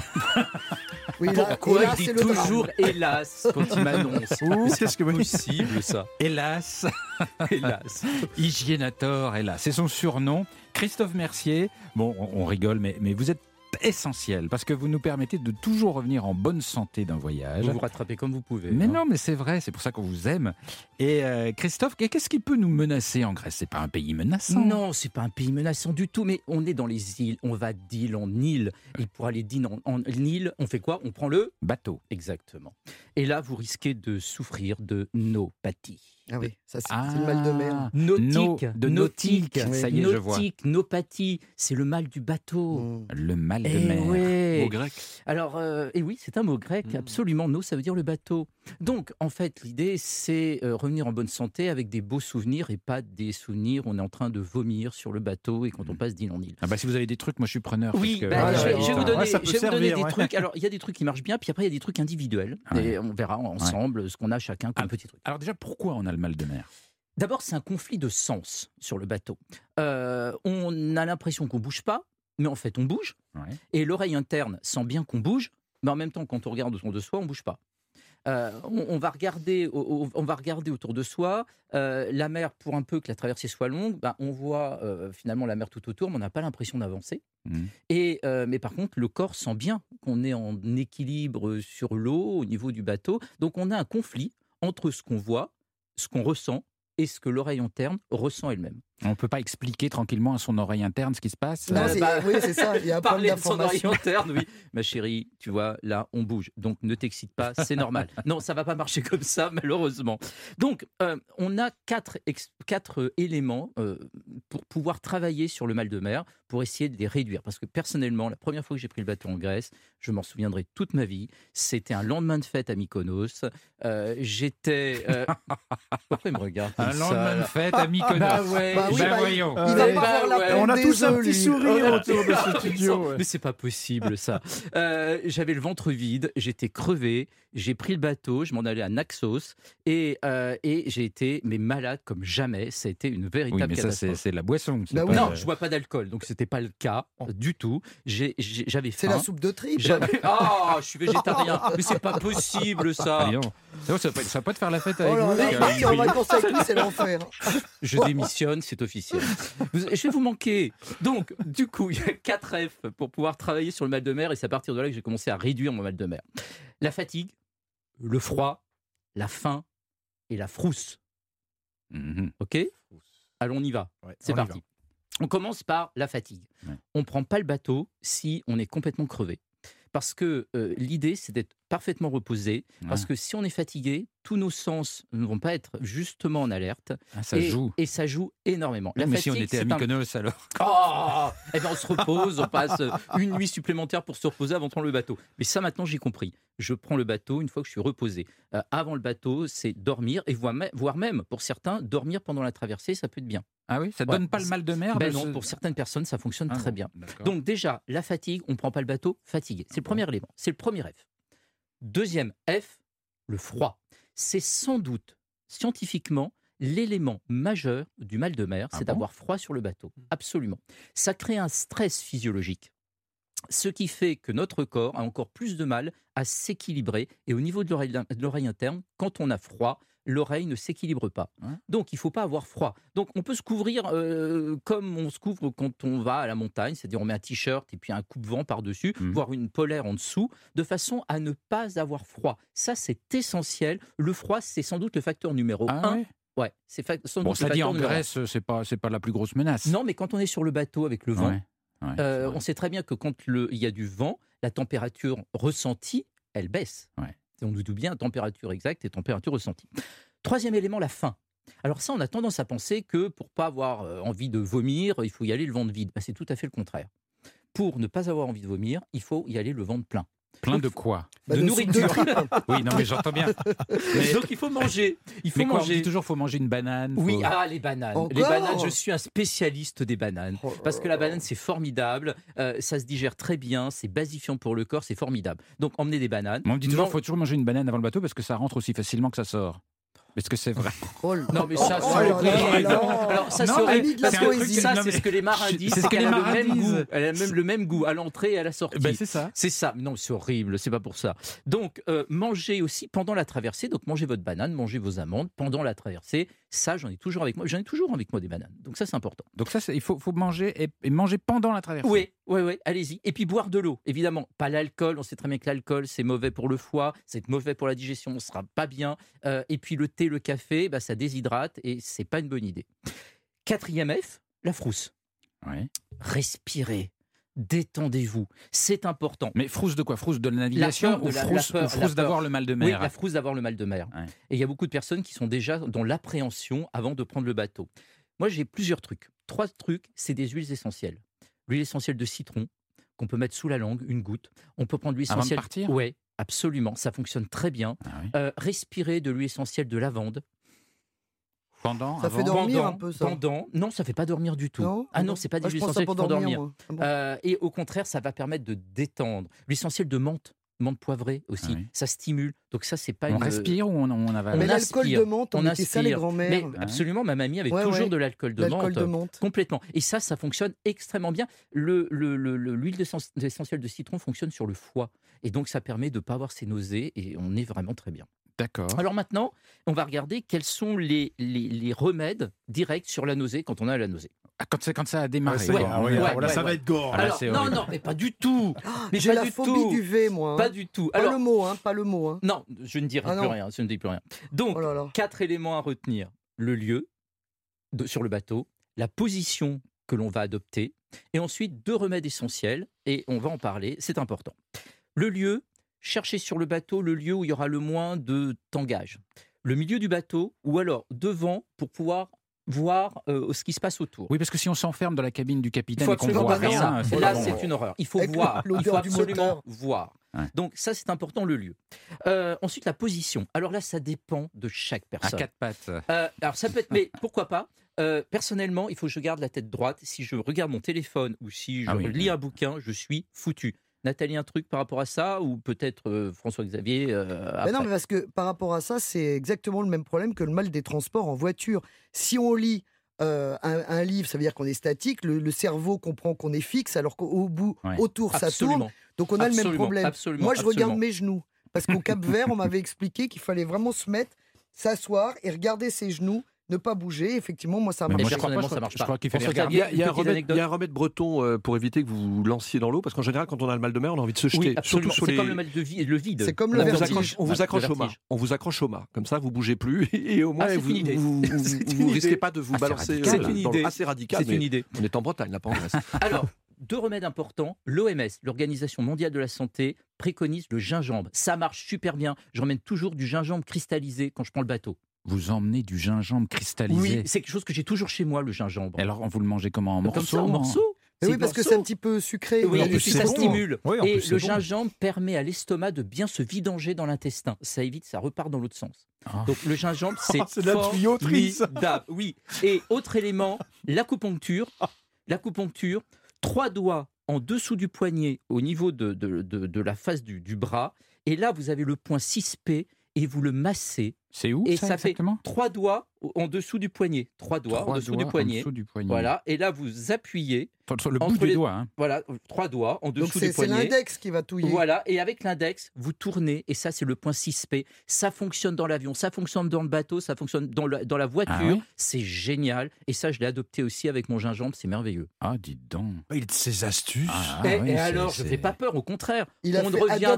Oui, là, Pourquoi il dit drame. toujours hélas quand il m'annonce Qu'est-ce que possible ça hélas, Hélas. Hygiénator, hélas, c'est son surnom. Christophe Mercier, bon, on, on rigole, mais, mais vous êtes essentiel parce que vous nous permettez de toujours revenir en bonne santé d'un voyage. Vous vous rattrapez comme vous pouvez. Mais hein. non, mais c'est vrai, c'est pour ça qu'on vous aime. Et euh, Christophe, qu'est-ce qui peut nous menacer en Grèce? C'est pas un pays menaçant? Non, c'est pas un pays menaçant du tout, mais on est dans les îles, on va d'île en île. Et pour aller d'île en, en île, on fait quoi? On prend le Bateau. Exactement. Et là, vous risquez de souffrir de nopathie. Ah oui, ça c'est Ah. le mal de mer. Nautique, No- de nautique. Ça y est, je vois. nautique, nopathie, c'est le mal du bateau. Mm. Le mal de Eh mer. ouais. Au grec. Alors, euh, et oui, c'est un mot grec, Mm. absolument. No, ça veut dire le bateau. Donc, en fait, l'idée, c'est euh, revenir en bonne santé avec des beaux souvenirs et pas des souvenirs où on est en train de vomir sur le bateau et quand on passe d'île en île. Ah bah, si vous avez des trucs, moi je suis preneur. Oui, parce que- bah, je, vais- vous donner, Ouais, ça peut je vais vous donner servir, des ouais. trucs. Alors, il y a des trucs qui marchent bien, puis après, il y a des trucs individuels. Ouais. Et on verra ensemble ce qu'on a chacun comme Ah. petit truc. Alors déjà, pourquoi on a le mal de mer D'abord, c'est un conflit de sens sur le bateau. Euh, on a l'impression qu'on bouge pas, mais en fait, on bouge. Ouais. Et l'oreille interne sent bien qu'on bouge, mais en même temps, quand on regarde autour de soi, on bouge pas. Euh, on, on va regarder, on va regarder autour de soi euh, la mer pour un peu que la traversée soit longue. ben, on voit euh, finalement la mer tout autour, mais on n'a pas l'impression d'avancer. Mhm. Et mais par contre, le corps sent bien qu'on est en équilibre sur l'eau au niveau du bateau. Donc on a un conflit entre ce qu'on voit, ce qu'on ressent et ce que l'oreille interne ressent elle-même. On peut pas expliquer tranquillement à son oreille interne ce qui se passe Non, Euh, c'est- bah, oui, c'est ça, il y a un problème Parler de son oreille d'information. interne, oui. Ma chérie, tu vois, là, on bouge. Donc, ne t'excite pas, c'est normal. Non, ça va pas marcher comme ça, malheureusement. Donc, euh, on a quatre, ex- quatre euh, éléments euh, pour pouvoir travailler sur le mal de mer, pour essayer de les réduire. Parce que personnellement, la première fois que j'ai pris le bateau en Grèce, je m'en souviendrai toute ma vie. C'était un lendemain de fête à Mykonos. Euh, J'étais. euh, Pourquoi il me regarde Un ça, lendemain de fête à Mykonos. Bah ouais. Bah oui, Ben bah, voyons. Il va Ouais. pas Bah avoir la ouais. peine On a tous un petit sourire autour de ce studio. Mais c'est pas possible ça. Euh, J'avais le ventre vide, j'étais crevé, j'ai pris le bateau, je m'en allais à Naxos et, euh, et j'ai été mais malade comme jamais. Ça a été une Oui, véritable mais ça c'est catastrophe. c'est la boisson. c'est Bah pas- oui. non, je bois pas d'alcool, donc c'était pas le cas euh, du tout. J'avais C'est faim. la soupe de tripe. Ah, je suis végétarien. Mais c'est pas possible ça. Ah. Ça, va pas- pas te faire la fête Oh avec là vous là, partir en vacances avec lui, c'est l'enfer. Je démissionne, c'est officiel. Je vais vous manquer. Donc, du coup, il y a 4 F pour pouvoir travailler sur le mal de mer et c'est à partir de là que j'ai commencé à réduire mon mal de mer. La fatigue, le froid, la faim et la frousse. Mhm. OK? Allons, on y va. Ouais, C'est parti. On commence par la fatigue. Ouais. On prend pas le bateau si on est complètement crevé. Parce que euh, l'idée, c'est d'être parfaitement reposé. Parce que si on est fatigué, tous nos sens ne vont pas être justement en alerte. Ah, ça et, joue. et ça joue énormément. La mais si on était à un- Mykonos alors. Oh Eh ben on se repose, on passe une nuit supplémentaire pour se reposer avant de prendre le bateau. Mais ça maintenant j'ai compris. Je prends le bateau une fois que je suis reposé. Euh, avant le bateau, c'est dormir et voire même, pour certains dormir pendant la traversée, ça peut être bien. Ah oui, ça Ouais. donne pas le mal de mer Ben non, ce- pour certaines personnes ça fonctionne Ah très bon, bien. Donc déjà la fatigue, on prend pas le bateau fatigué. C'est le premier élément. C'est le premier F. Deuxième F, le froid. C'est sans doute scientifiquement l'élément majeur du mal de mer, Ah c'est bon? d'avoir froid sur le bateau. Absolument. Ça crée un stress physiologique. Ce qui fait que notre corps a encore plus de mal à s'équilibrer. Et au niveau de l'oreille de l'oreille interne, quand on a froid, l'oreille ne s'équilibre pas. Donc il ne faut pas avoir froid. Donc on peut se couvrir euh, comme on se couvre quand on va à la montagne, c'est-à-dire on met un t-shirt et puis un coupe-vent par-dessus, Mhm. voire une polaire en dessous, de façon à ne pas avoir froid. Ça c'est essentiel. Le froid c'est sans doute le facteur numéro Ah un. ouais Ouais, c'est fa- sans Bon, ça dit en. Grèce, c'est pas c'est pas la plus grosse menace. Non, mais quand on est sur le bateau avec le vent, Ouais, ouais, euh, on sait très bien que quand le- il y a du vent, la température ressentie, elle baisse. Ouais. On nous dit bien température exacte et température ressentie. Troisième élément, la faim. Alors ça, on a tendance à penser que pour pas avoir euh, envie de vomir, il faut y aller le ventre vide. Bah, c'est tout à fait le contraire. Pour ne pas avoir envie de vomir, il faut y aller le ventre plein. Plein de quoi Bah, de de soupe de nourriture. Oui, non, mais j'entends bien. Mais, Donc il faut manger. Il faut mais quoi, on manger. dit toujours faut manger une banane. Oui, ah les bananes. Encore les bananes, je suis un spécialiste des bananes. Oh Parce que la banane, c'est formidable, euh, ça se digère très bien, c'est basifiant pour le corps, c'est formidable. Donc emmenez des bananes. Mais on me dit toujours Man- faut toujours manger une banane avant le bateau parce que ça rentre aussi facilement que ça sort. Est-ce que c'est vrai Oh Non, mais ça, Oh là. Alors, ça, Non, c'est mais horrible, de la parce que. Ça, Non, c'est ce que les marins disent. c'est ce que les marins le même disent. goût. Elle a même le même goût à l'entrée et à la sortie. Ben, c'est ça. C'est ça. Non, c'est horrible. C'est pas pour ça. Donc, euh, mangez aussi pendant la traversée. Donc, mangez votre banane, mangez vos amandes pendant la traversée. Ça, j'en ai toujours avec moi. J'en ai toujours avec moi des bananes. Donc, ça, c'est important. Donc ça, il faut, faut manger et, et manger pendant la traversée. Oui, oui, oui. Allez-y. Et puis, boire de l'eau. Évidemment, pas l'alcool. On sait très bien que l'alcool, c'est mauvais pour le foie. C'est mauvais pour la digestion. On sera pas bien. Euh, et puis, le thé, le café, bah, ça déshydrate et c'est pas une bonne idée. Quatrième F, la frousse. Ouais. Respirez. Détendez-vous. C'est important. Mais frousse de quoi? Frousse de la navigation peur ou la frousse, peur- ou la frousse peur. d'avoir le mal de Oui, mer la frousse d'avoir le mal de mer. Ouais. Et il y a beaucoup de personnes qui sont déjà dans l'appréhension avant de prendre le bateau. Moi, j'ai plusieurs trucs. Trois trucs, c'est des huiles essentielles. L'huile essentielle de citron, qu'on peut mettre sous la langue, une goutte. On peut prendre l'huile Avant de essentielle. partir? Oui, absolument. Ça fonctionne très bien. Ah oui. Euh, respirer de l'huile essentielle de lavande. Pendant, Ça fait dormir pendant, un peu, ça. pendant. Non, ça fait pas dormir du tout. Non? Ah non, c'est pas des huiles essentielles pour dormir. Ah bon? Euh, et au contraire, ça va permettre de détendre. L'huile essentielle de menthe, menthe poivrée aussi, Ah oui. ça stimule. Donc ça, c'est pas On une. respire ou on, on avale Mais l'alcool de menthe, on, on ça les grands-mères. Mais Ouais. absolument, ma mamie avait Ouais, toujours ouais. de l'alcool de L'alcool menthe. de menthe. Complètement. Et ça, ça fonctionne extrêmement bien. Le- le- le- le- L'huile d'essence- essentielle de citron fonctionne sur le foie. Et donc, ça permet de ne pas avoir ces nausées et on est vraiment très bien. D'accord. Alors maintenant, on va regarder quels sont les, les- les remèdes directs sur la nausée quand on a la nausée. Ah, quand, c'est- quand ça a démarré. ça ah oui, ouais, alors là, ouais, ça va être gore. Ah, Alors, non, non, mais pas du tout. Mais J'ai pas la du phobie tout. du V, moi. hein. Pas du tout. Pas le mot, hein, pas le mot. Hein. non, je ne dirai Ah plus non. rien. Je ne dis plus rien. Donc, Oh là là. quatre éléments à retenir le lieu de- sur le bateau, la position que l'on va adopter, et ensuite deux remèdes essentiels, et on va en parler, c'est important. Le lieu, cherchez sur le bateau le lieu où il y aura le moins de tangage. Le milieu du bateau, ou alors devant pour pouvoir voir euh, ce qui se passe autour. Oui, parce que si on s'enferme dans la cabine du Il capitaine faut et qu'on voit rien, ça. c'est Là, c'est une horreur. Il faut Avec voir. Il faut du absolument voir. Ouais. Donc ça, c'est important le lieu. Euh, ensuite, la position. Alors là, ça dépend de chaque À personne. quatre pattes. Euh, alors ça peut être, mais pourquoi pas? Euh, Personnellement, il faut que je garde la tête droite. Si je regarde mon téléphone ou si je Ah oui. lis un bouquin, je suis foutu. Nathalie, un truc par rapport à ça ou peut-être euh, François-Xavier euh, après non, mais parce que par rapport à ça, c'est exactement le même problème que le mal des transports en voiture. Si on lit euh, un, un livre, ça veut dire qu'on est statique, le, le cerveau comprend qu'on est fixe, alors qu'au bout, Ouais. autour, ça tourne. Donc on a le même problème. absolument, Moi, je regarde mes genoux. Parce qu'au Cap Vert, on m'avait expliqué qu'il fallait vraiment se mettre, s'asseoir et regarder ses genoux, ne pas bouger. Effectivement, moi, ça Mais marche. moi, je crois pas, ça marche je pas. crois qu'il y, a, il y a un remède, anecdote il y a un remède breton euh, pour éviter que vous vous lanciez dans l'eau, parce qu'en général, quand on a le mal de mer, on a envie de se jeter. Oui, absolument. C'est les- comme le mal de vi- le vide. C'est comme on le vous vertige. accroche, on vous Ouais, accroche au mât. On vous accroche au mât. Comme ça, vous bougez plus et au moins Ah, c'est vous, vous, vous- vous risquez pas de vous Ah, balancer. euh, C'est une idée. assez radical. C'est une idée. On est en Bretagne, là, pas en Grèce. Alors, deux remèdes importants. L'OMS, l'Organisation mondiale de la santé, préconise le gingembre. Ça marche super bien. J'emmène toujours du gingembre cristallisé quand je prends le bateau. Vous emmenez du gingembre cristallisé. Oui, c'est quelque chose que j'ai toujours chez moi, le gingembre. Alors, vous le mangez comment En morceaux Comme ça, en morceaux. Oui, parce que c'est un petit peu sucré. Oui, et puis ça bon. stimule. Oui, et le bon. gingembre permet à l'estomac de bien se vidanger dans l'intestin. Ça évite, ça repart dans l'autre sens. Ah. Donc le gingembre, c'est c'est formidable. Oui. Et autre élément, l'acupuncture. L'acupuncture, trois doigts en dessous du poignet, au niveau de, de, de- de la face du, du bras. Et là, vous avez le point 6P et vous le massez. C'est où Et ça, ça fait exactement Trois doigts en dessous du poignet. Trois doigts Trois en dessous doigts du poignet. dessous du poignet. Voilà. Et là, vous appuyez. Sur- le bout Entre du les- doigt. hein. Voilà, trois doigts en dessous c'est du c'est poignet. l'index qui va touiller. Voilà, et avec l'index, vous tournez, et ça c'est le point 6P. Ça fonctionne dans l'avion, ça fonctionne dans le bateau, ça fonctionne dans la, dans la voiture. Ah ouais c'est génial. Et ça, je l'ai adopté aussi avec mon gingembre, c'est merveilleux. Ah, dites donc. Il ses astuces. Ah, et oui, et c'est- alors, je ne c'est- fais pas peur, au contraire. Il a on reviendra,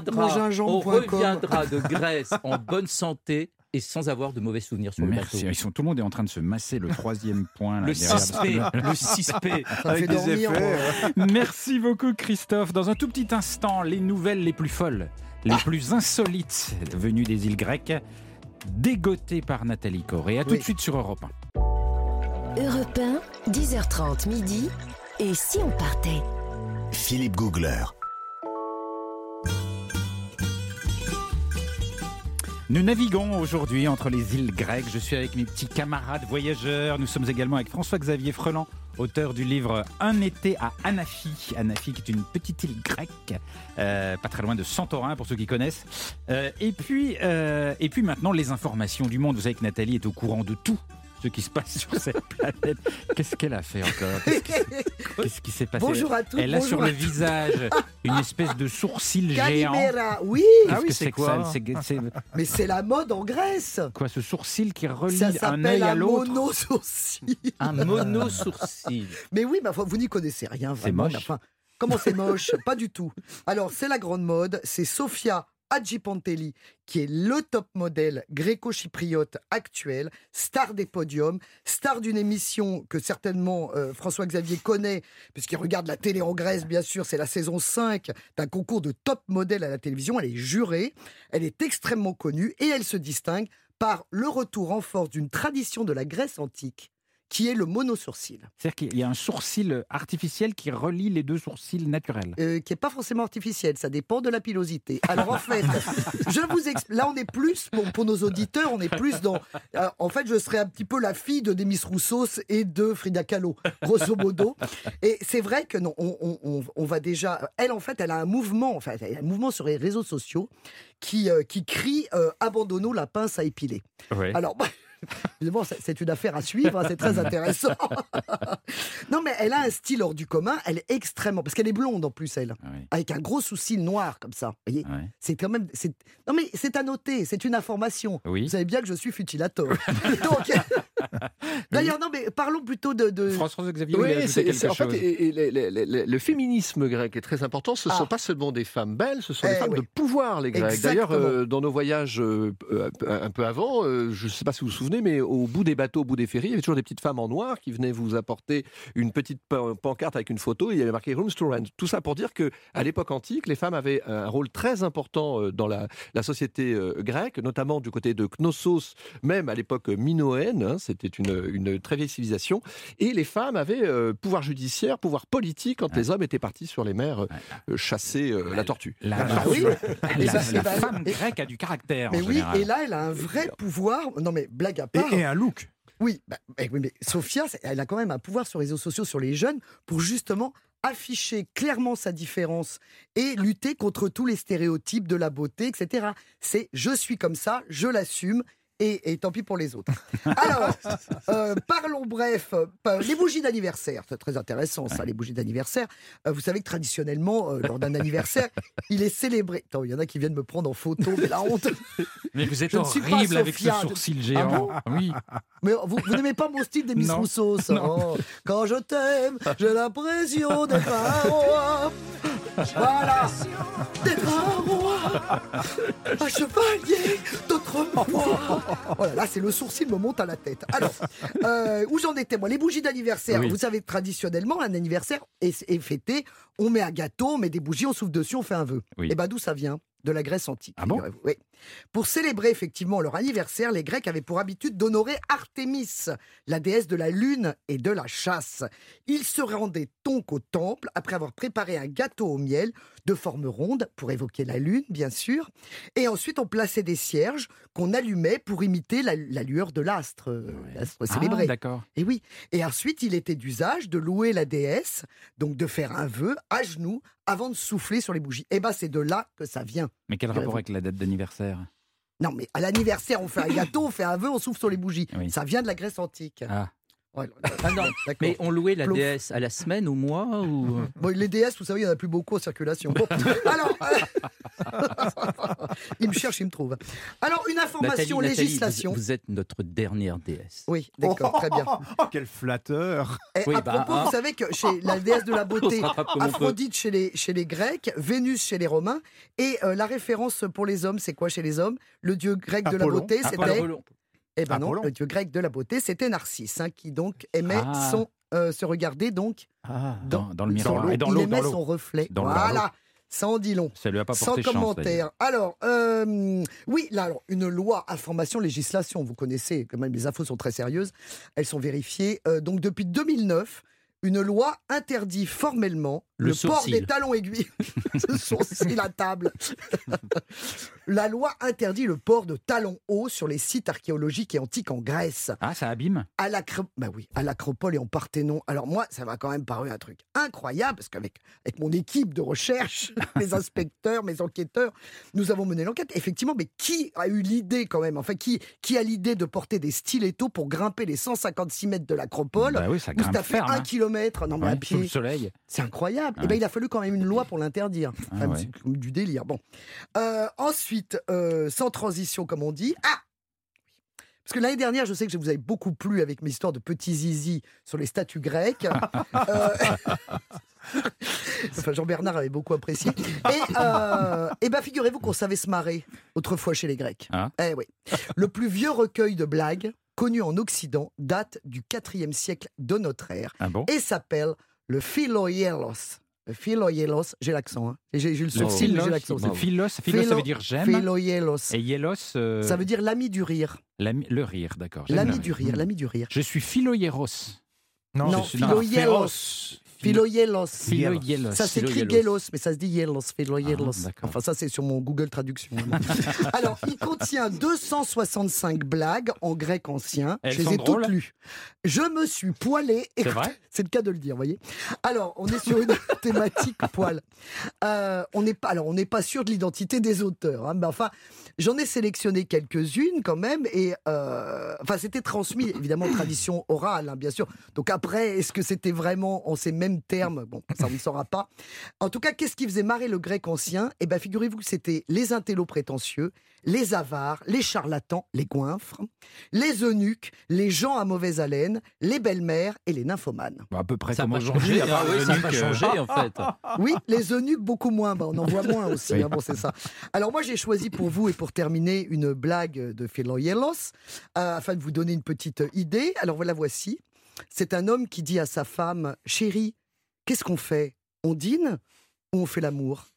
on reviendra de Grèce en bonne santé et sans avoir de mauvais souvenirs sur Merci. le bateau. Ils sont, tout le monde est en train de se masser le troisième point. là, Le derrière. 6P, le 6P. Ça me Avec des dormir. effets, moi. Merci beaucoup, Christophe. Dans un tout petit instant, les nouvelles les plus folles, les plus insolites venues des îles grecques, dégotées par Nathalie Corée. À tout de suite sur Europe 1. Europe 1, 10h30 midi. Et si on partait? Philippe Googler. Nous naviguons aujourd'hui entre les îles grecques. Je suis avec mes petits camarades voyageurs. Nous sommes également avec François-Xavier Freland, auteur du livre Un été à Anafi. Anafi qui est une petite île grecque, euh, pas très loin de Santorin pour ceux qui connaissent. Euh, et, puis, euh, et puis maintenant les informations du monde. Vous savez que Nathalie est au courant de tout ce qui se passe sur cette planète. Qu'est-ce qu'elle a fait encore Qu'est-ce qui- s'est passé Bonjour à tous, Elle a sur le visage une espèce de sourcil géant. Oui, Ah oui, c'est quoi c'est- mais c'est la mode en Grèce. Quoi, ce sourcil qui relie Ça un œil à un l'autre monosourcil. Un mono-sourcil. Mais oui, bah, vous n'y connaissez rien C'est moche. mais Enfin, comment c'est moche? Pas du tout. Alors, c'est la grande mode. C'est Sofia Hadjipantelli, qui est le top modèle gréco-chypriote actuel, star des podiums, star d'une émission que certainement euh, François-Xavier connaît, puisqu'il regarde la télé en Grèce, bien sûr. C'est la saison 5 d'un concours de top modèle à la télévision. Elle est jurée, elle est extrêmement connue et elle se distingue par le retour en force d'une tradition de la Grèce antique, qui est le monosourcil. C'est-à-dire qu'il y a un sourcil artificiel qui relie les deux sourcils naturels. euh, qui est pas forcément artificielle, ça dépend de la pilosité. Alors en fait, je vous explique. Là, on est plus pour, pour nos auditeurs, on est plus dans. euh, en fait, je serais un petit peu la fille de Demis Roussos et de Frida Kahlo, grosso modo. Et c'est vrai que non, on, on- on- on va déjà. Elle, en fait, elle a un mouvement, enfin, elle a un mouvement sur les réseaux sociaux qui euh, qui crie euh, abandonnons la pince à épiler. Alors, évidemment, c'est- une affaire à suivre, hein, c'est très intéressant. non, mais elle a un style hors du commun, elle est extrêmement. Parce qu'elle est blonde en plus, elle. Oui. Avec un gros sourcil noir comme ça. Vous voyez. C'est quand même. c'est- Non, mais c'est à noter, c'est une information. Oui. Vous savez bien que je suis futilator. Donc. D'ailleurs, non, mais parlons plutôt de. de- François Xavier Oui, quelque c'est- en fait, chose. et- et le, le- le- le féminisme grec est très important. Ce ne Ah. sont pas seulement des femmes belles, ce sont des Eh femmes oui. de pouvoir, les Grecs. D'ailleurs, euh, dans nos voyages euh, un peu avant, euh, je ne sais pas si vous vous souvenez, mais au bout des bateaux, au bout des ferries, il y avait toujours des petites femmes en noir qui venaient vous apporter une petite pan- pancarte avec une photo et il y avait marqué Rooms to Rent. Tout ça pour dire que à l'époque antique, les femmes avaient un rôle très important dans la, la société euh, grecque, notamment du côté de Knossos, même à l'époque minoenne. hein, C'était une, une très vieille civilisation. Et les femmes avaient euh, pouvoir judiciaire, pouvoir politique quand Ouais. les hommes étaient partis sur les mers euh, euh, chasser euh, la tortue. La, Ah la- oui. la- Et la- bah- la et bah- femme et- grecque a du caractère. Mais en oui, général. et là, elle a un vrai pouvoir. Non, mais blague à part. Et, et un look. Oui, bah, mais Sophia, elle a quand même un pouvoir sur les réseaux sociaux, sur les jeunes, pour justement afficher clairement sa différence et lutter contre tous les stéréotypes de la beauté, etc. C'est je suis comme ça, je l'assume. Et, et tant pis pour les autres. Alors, euh, parlons bref. euh, les bougies d'anniversaire, c'est très intéressant ça, les bougies d'anniversaire. Euh, vous savez que traditionnellement, euh, lors d'un anniversaire, il est célébré. Attends, il y en a qui viennent me prendre en photo, mais la honte. Mais vous êtes je horrible avec ce sourcil Ah géant. bon oui. Mais vous, vous n'aimez pas mon style des Miss. Rousseau, ça Oh, Quand je t'aime, j'ai l'impression d'être un roi. Voilà, d'être un roi, un chevalier. Oh là là, c'est le sourcil me monte à la tête. Alors, euh, où j'en étais moi? Les bougies d'anniversaire. Oui. Vous savez, traditionnellement, un anniversaire est, est fêté. On met un gâteau, on met des bougies, on souffle dessus, on fait un vœu. Oui. Et ben d'où ça vient? De la Grèce antique. Ah bon? Oui. Pour célébrer effectivement leur anniversaire, les Grecs avaient pour habitude d'honorer Artémis, la déesse de la lune et de la chasse. Ils se rendaient donc au temple après avoir préparé un gâteau au miel de forme ronde pour évoquer la lune, bien sûr. Et ensuite, on plaçait des cierges qu'on allumait pour imiter la, la lueur de l'astre, euh, l'astre célébré. Ah, d'accord. Et oui. Et ensuite, il était d'usage de louer la déesse, donc de faire un vœu à genoux avant de souffler sur les bougies. Et ben, c'est de là que ça vient. Mais quel rapport avec la date d'anniversaire? Non, mais à l'anniversaire, on fait un gâteau, on fait un vœu, on souffle sur les bougies. Oui. Ça vient de la Grèce antique. Ah. Ouais, Ah non. Mais on louait la Plouf. déesse à la semaine, au mois ou... Bon, les déesses, vous savez, il n'y en a plus beaucoup en circulation. Bon, alors, euh, il me cherche, il me trouve. Alors, une information, Nathalie, Nathalie, législation. vous, vous êtes notre dernière déesse. Oui, d'accord, très bien. Oh, quel flatteur Et Oui, à bah, propos, hein. vous savez que chez la déesse de la beauté. Aphrodite chez les, chez les Grecs, Vénus chez les Romains, et euh, la référence pour les hommes, c'est quoi chez les hommes? Le dieu grec de la Apollon. beauté, Apollon. c'était Apollon. Eh ben non, Apollon. le dieu grec de la beauté, c'était Narcisse, hein, qui donc aimait Ah. son, euh, se regarder donc Ah, dans, dans le miroir. Et dans Il l'eau, aimait dans son reflet. Dans voilà, ça en dit long. Ça lui a pas Sans porté chance. d'ailleurs. commentaire. Alors, euh, oui, là, alors, une loi information législation, vous connaissez, quand même, les infos sont très sérieuses, elles sont vérifiées. Euh, donc, depuis 2009, une loi interdit formellement Le le, port des talons aiguilles. Ce sourcil à table. La loi interdit le port de talons hauts sur les sites archéologiques et antiques en Grèce, Ah, ça abîme à bah oui, à l'acropole et en Parthénon. Alors moi, ça m'a quand même paru un truc incroyable parce qu'avec avec mon équipe de recherche, mes inspecteurs, mes enquêteurs, nous avons mené l'enquête. Effectivement, mais qui a eu l'idée quand même? Enfin, qui qui a l'idée de porter des stilettos pour grimper les 156 mètres de l'acropole? Bah oui, ça où grimpe fait ferme. un hein. kilomètre, non mais à Ouais, sous le pied, soleil. c'est incroyable. Ouais. Et ben il a fallu quand même une loi pour l'interdire. Ah Enfin, du délire. Bon, Euh, ensuite, euh, sans transition comme on dit. Ah, parce que l'année dernière, je sais que je vous avais beaucoup plu avec mes histoires de petits zizi sur les statues grecques. Euh, enfin, Jean-Bernard avait beaucoup apprécié. Et, euh, et ben, figurez-vous qu'on savait se marrer autrefois chez les Grecs. Ah. Eh oui. Le plus vieux recueil de blagues connu en Occident date du 4e siècle de notre ère Ah bon? Et s'appelle le Philoielos. Le Philoielos, j'ai l'accent. Hein. J'ai j'ai le sourcil, j'ai l'accent. le philos, philos, ça Philo- veut dire j'aime. Philoielos. Et hielos, euh, Ça veut dire l'ami du rire. l'ami- le rire, d'accord. L'ami du rire, l'ami du rire. Je suis philoieros. Non, je suis- non. Philoielos. Ça s'écrit. Gélos, mais ça se dit Yelos, Philoielos. Ah, enfin, ça, c'est sur mon Google Traduction. Alors, il contient 265 blagues en grec ancien. Elles Je les ai drôles toutes lues. Je me suis poilé. C'est vrai? C'est le cas de le dire, voyez. Alors, on est sur une thématique poil. Euh, on n'est pas, alors, on n'est pas sûr de l'identité des auteurs. hein, mais enfin, j'en ai sélectionné quelques-unes quand même. Et euh, enfin, c'était transmis évidemment tradition orale, hein, bien sûr. Donc après, est-ce que c'était vraiment en ces mêmes termes Bon, ça on ne saura pas. En tout cas, qu'est-ce qui faisait marrer le grec ancien? Eh ben, figurez-vous que c'était les intellos prétentieux, les avares, les charlatans, les goinfres, les eunuques, les gens à mauvaise haleine, les belles-mères et les nymphomanes. Bah, À peu près Ça comme n'a pas aujourd'hui. changé, ah oui, ça pas euh, changé en fait. Oui, les eunuques beaucoup moins. Bah, on en voit moins aussi. Oui. hein, bon, c'est ça. Alors moi, j'ai choisi pour vous et pour terminer une blague de Philoielos, euh, afin de vous donner une petite idée. Alors voilà, voici. C'est un homme qui dit à sa femme Chérie, qu'est-ce qu'on fait? On dîne ou on fait l'amour?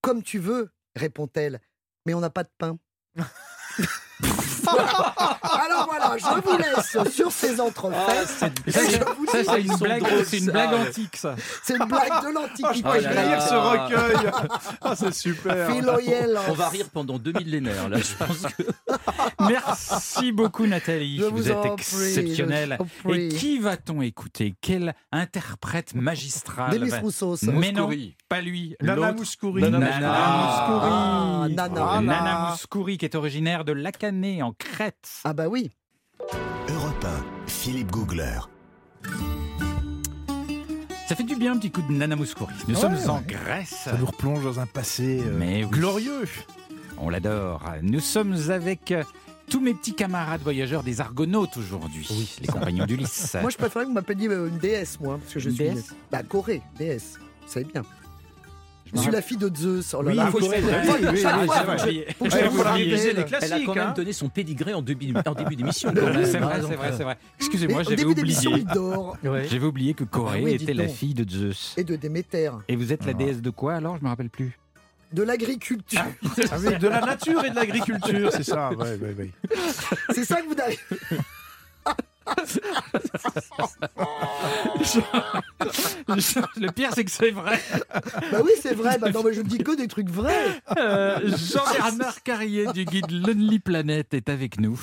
Comme tu veux, répond-elle. Mais on n'a pas de pain. Alors voilà, je vous laisse sur ces entrefaits. Ça, Et c'est- je ça, une blague, drôles, c'est une ça, blague ouais. antique, ça. C'est une blague de Ah, je l'Antiquité Oh peux là. lire ce recueil. Ah, c'est super. On va rire pendant deux millénaires là. Je pense que Merci beaucoup, Nathalie. Je vous, vous êtes exceptionnelle. je Et qui va-t-on écouter? Quel interprète magistral Demis va- Roussos. Mais non. Pas lui. Nana. Mouskouri. Nana, Nana Ah, Mouskouri. Nana. Nana Mouskouri, qui est originaire de Lacanais, en Crète. Ah bah oui. Europe 1, Philippe Googler. Ça fait du bien, un petit coup de Nana Mouskouri. Nous Ouais, sommes ouais. en Grèce. Ça nous replonge dans un passé euh, Mais oui. glorieux. On l'adore. Nous sommes avec euh, tous mes petits camarades voyageurs des Argonautes aujourd'hui. Les compagnons d'Ulysse. Moi, je préférais que vous m'appeliez euh, une déesse, moi, parce que je Une suis. déesse Bah, Corée, déesse. Vous savez bien. Je suis la fille de Zeus. Oh là Oui, là. faut- elle a quand même hein. donné son pédigré en début, en début d'émission. C'est vrai, c'est vrai, c'est vrai. Excusez-moi, j'avais début d'émission, oublié. il dort. J'avais oublié que Corée Ah était la fille de Zeus. Et de Déméter. Et vous êtes la Ah. déesse de quoi alors? Je me rappelle plus. De l'agriculture. Ah oui, de la nature et de l'agriculture, c'est ça. Ouais, ouais, ouais. C'est ça que vous Le pire, c'est que c'est vrai. Bah oui, c'est vrai. Bah non, mais je ne dis que des trucs vrais. Euh, Jean-Bernard Carrier du guide Lonely Planet est avec nous.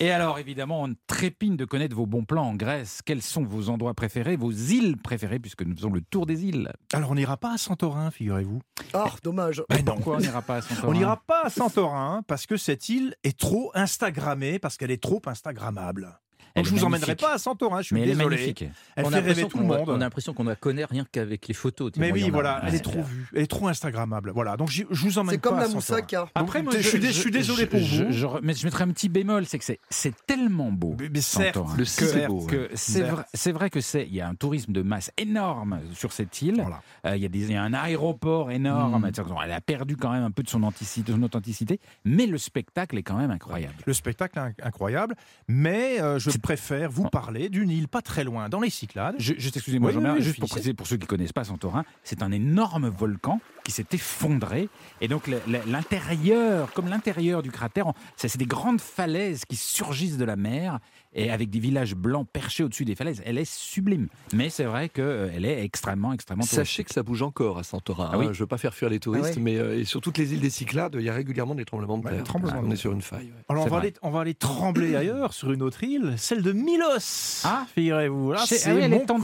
Et alors, évidemment, on trépigne de connaître vos bons plans en Grèce. Quels sont vos endroits préférés, vos îles préférées, puisque nous faisons le tour des îles? Alors, on n'ira pas à Santorin, figurez-vous. Oh, dommage. Mais Pourquoi on n'ira pas à Santorin? On n'ira pas à Santorin parce que cette île est trop Instagrammée, parce qu'elle est trop Instagrammable. Elle je vous emmènerai pas à Santorin, je suis Mais elle est magnifique. Elle on, fait a rêver l'impression tout le qu'on- monde. on a l'impression qu'on la connaît rien qu'avec les photos. Mais oui, voilà, elle est trop vue, elle est trop Instagrammable. Voilà, donc je vous emmène C'est comme pas la à Santorin. moussaka. Après, je, suis dé- je suis désolé pour vous. je- mais je mettrai un petit bémol, c'est que c'est- tellement beau. Mais- certes, le c'est vrai, vrai que c'est il y a un tourisme de masse énorme sur cette île. Voilà. Euh, il y a des il y a un aéroport énorme. Mm. Elle a perdu quand même un peu de son authenticité, son authenticité, mais le spectacle est quand même incroyable. Le spectacle est inc- incroyable, mais euh, je préfère vous parler d'une île pas très loin, dans les Cyclades. Je, juste excusez-moi, Oui, oui, oui, juste pour préciser pour ceux qui connaissent pas Santorin, c'est un énorme volcan qui s'est effondré. Et donc l'intérieur, comme l'intérieur du cratère, c'est des grandes falaises qui surgissent de la mer et avec des villages blancs perchés au-dessus des falaises. Elle est sublime. Mais c'est vrai qu'elle est extrêmement, extrêmement Sachez que ça bouge encore à Santorin. Ah oui. hein. Je ne veux pas faire fuir les touristes, Ah ouais. mais euh, et sur toutes les îles des Cyclades, il y a régulièrement des tremblements de Ouais, terre. tremblements on est sur une faille. ouais. Alors on va, aller, on va aller trembler ailleurs, sur une autre île, celle de Milos. Ah. figurez-vous. Là, C'est- ah oui, maintenant,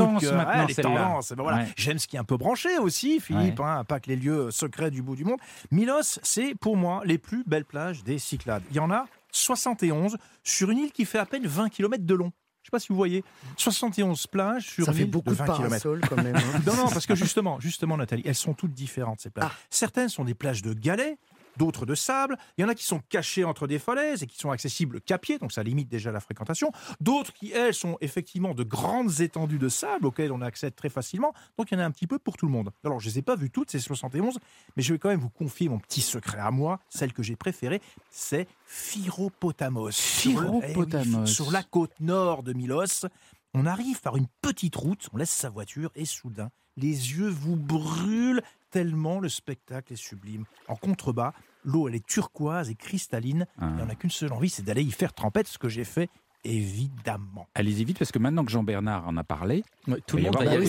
Ah, elle est celle-là. tendance. Eh ben voilà. Ouais. J'aime ce qui est un peu branché aussi, Philippe, hein, pas que les lieux secrets du bout du monde. Milos, c'est pour moi les plus belles plages des Cyclades. Il y en a 71 sur une île qui fait à peine 20 km de long. Je sais pas si vous voyez. 71 plages sur Ça une fait île beaucoup de de 20 km. parasols quand même. hein. Non, non, parce que justement, justement, Nathalie, elles sont toutes différentes, ces plages. Ah. Certaines sont des plages de galets, d'autres de sable. Il y en a qui sont cachées entre des falaises et qui sont accessibles qu'à pied, donc ça limite déjà la fréquentation. D'autres qui, elles, sont effectivement de grandes étendues de sable auxquelles on accède très facilement. Donc il y en a un petit peu pour tout le monde. Alors, je ne les ai pas vues toutes, ces 71, mais je vais quand même vous confier mon petit secret à moi. Celle que j'ai préférée, c'est Phiropotamos. Le- eh Phiropotamos. sur la côte nord de Milos. On arrive par une petite route, on laisse sa voiture et soudain, les yeux vous brûlent tellement le spectacle est sublime. En contrebas, l'eau elle est turquoise et cristalline. Ah. Et on n'a qu'une seule envie, c'est d'aller y faire trempette, ce que j'ai fait évidemment. Allez-y vite parce que maintenant que Jean-Bernard en a parlé, Ouais, tout Il le monde va y aller,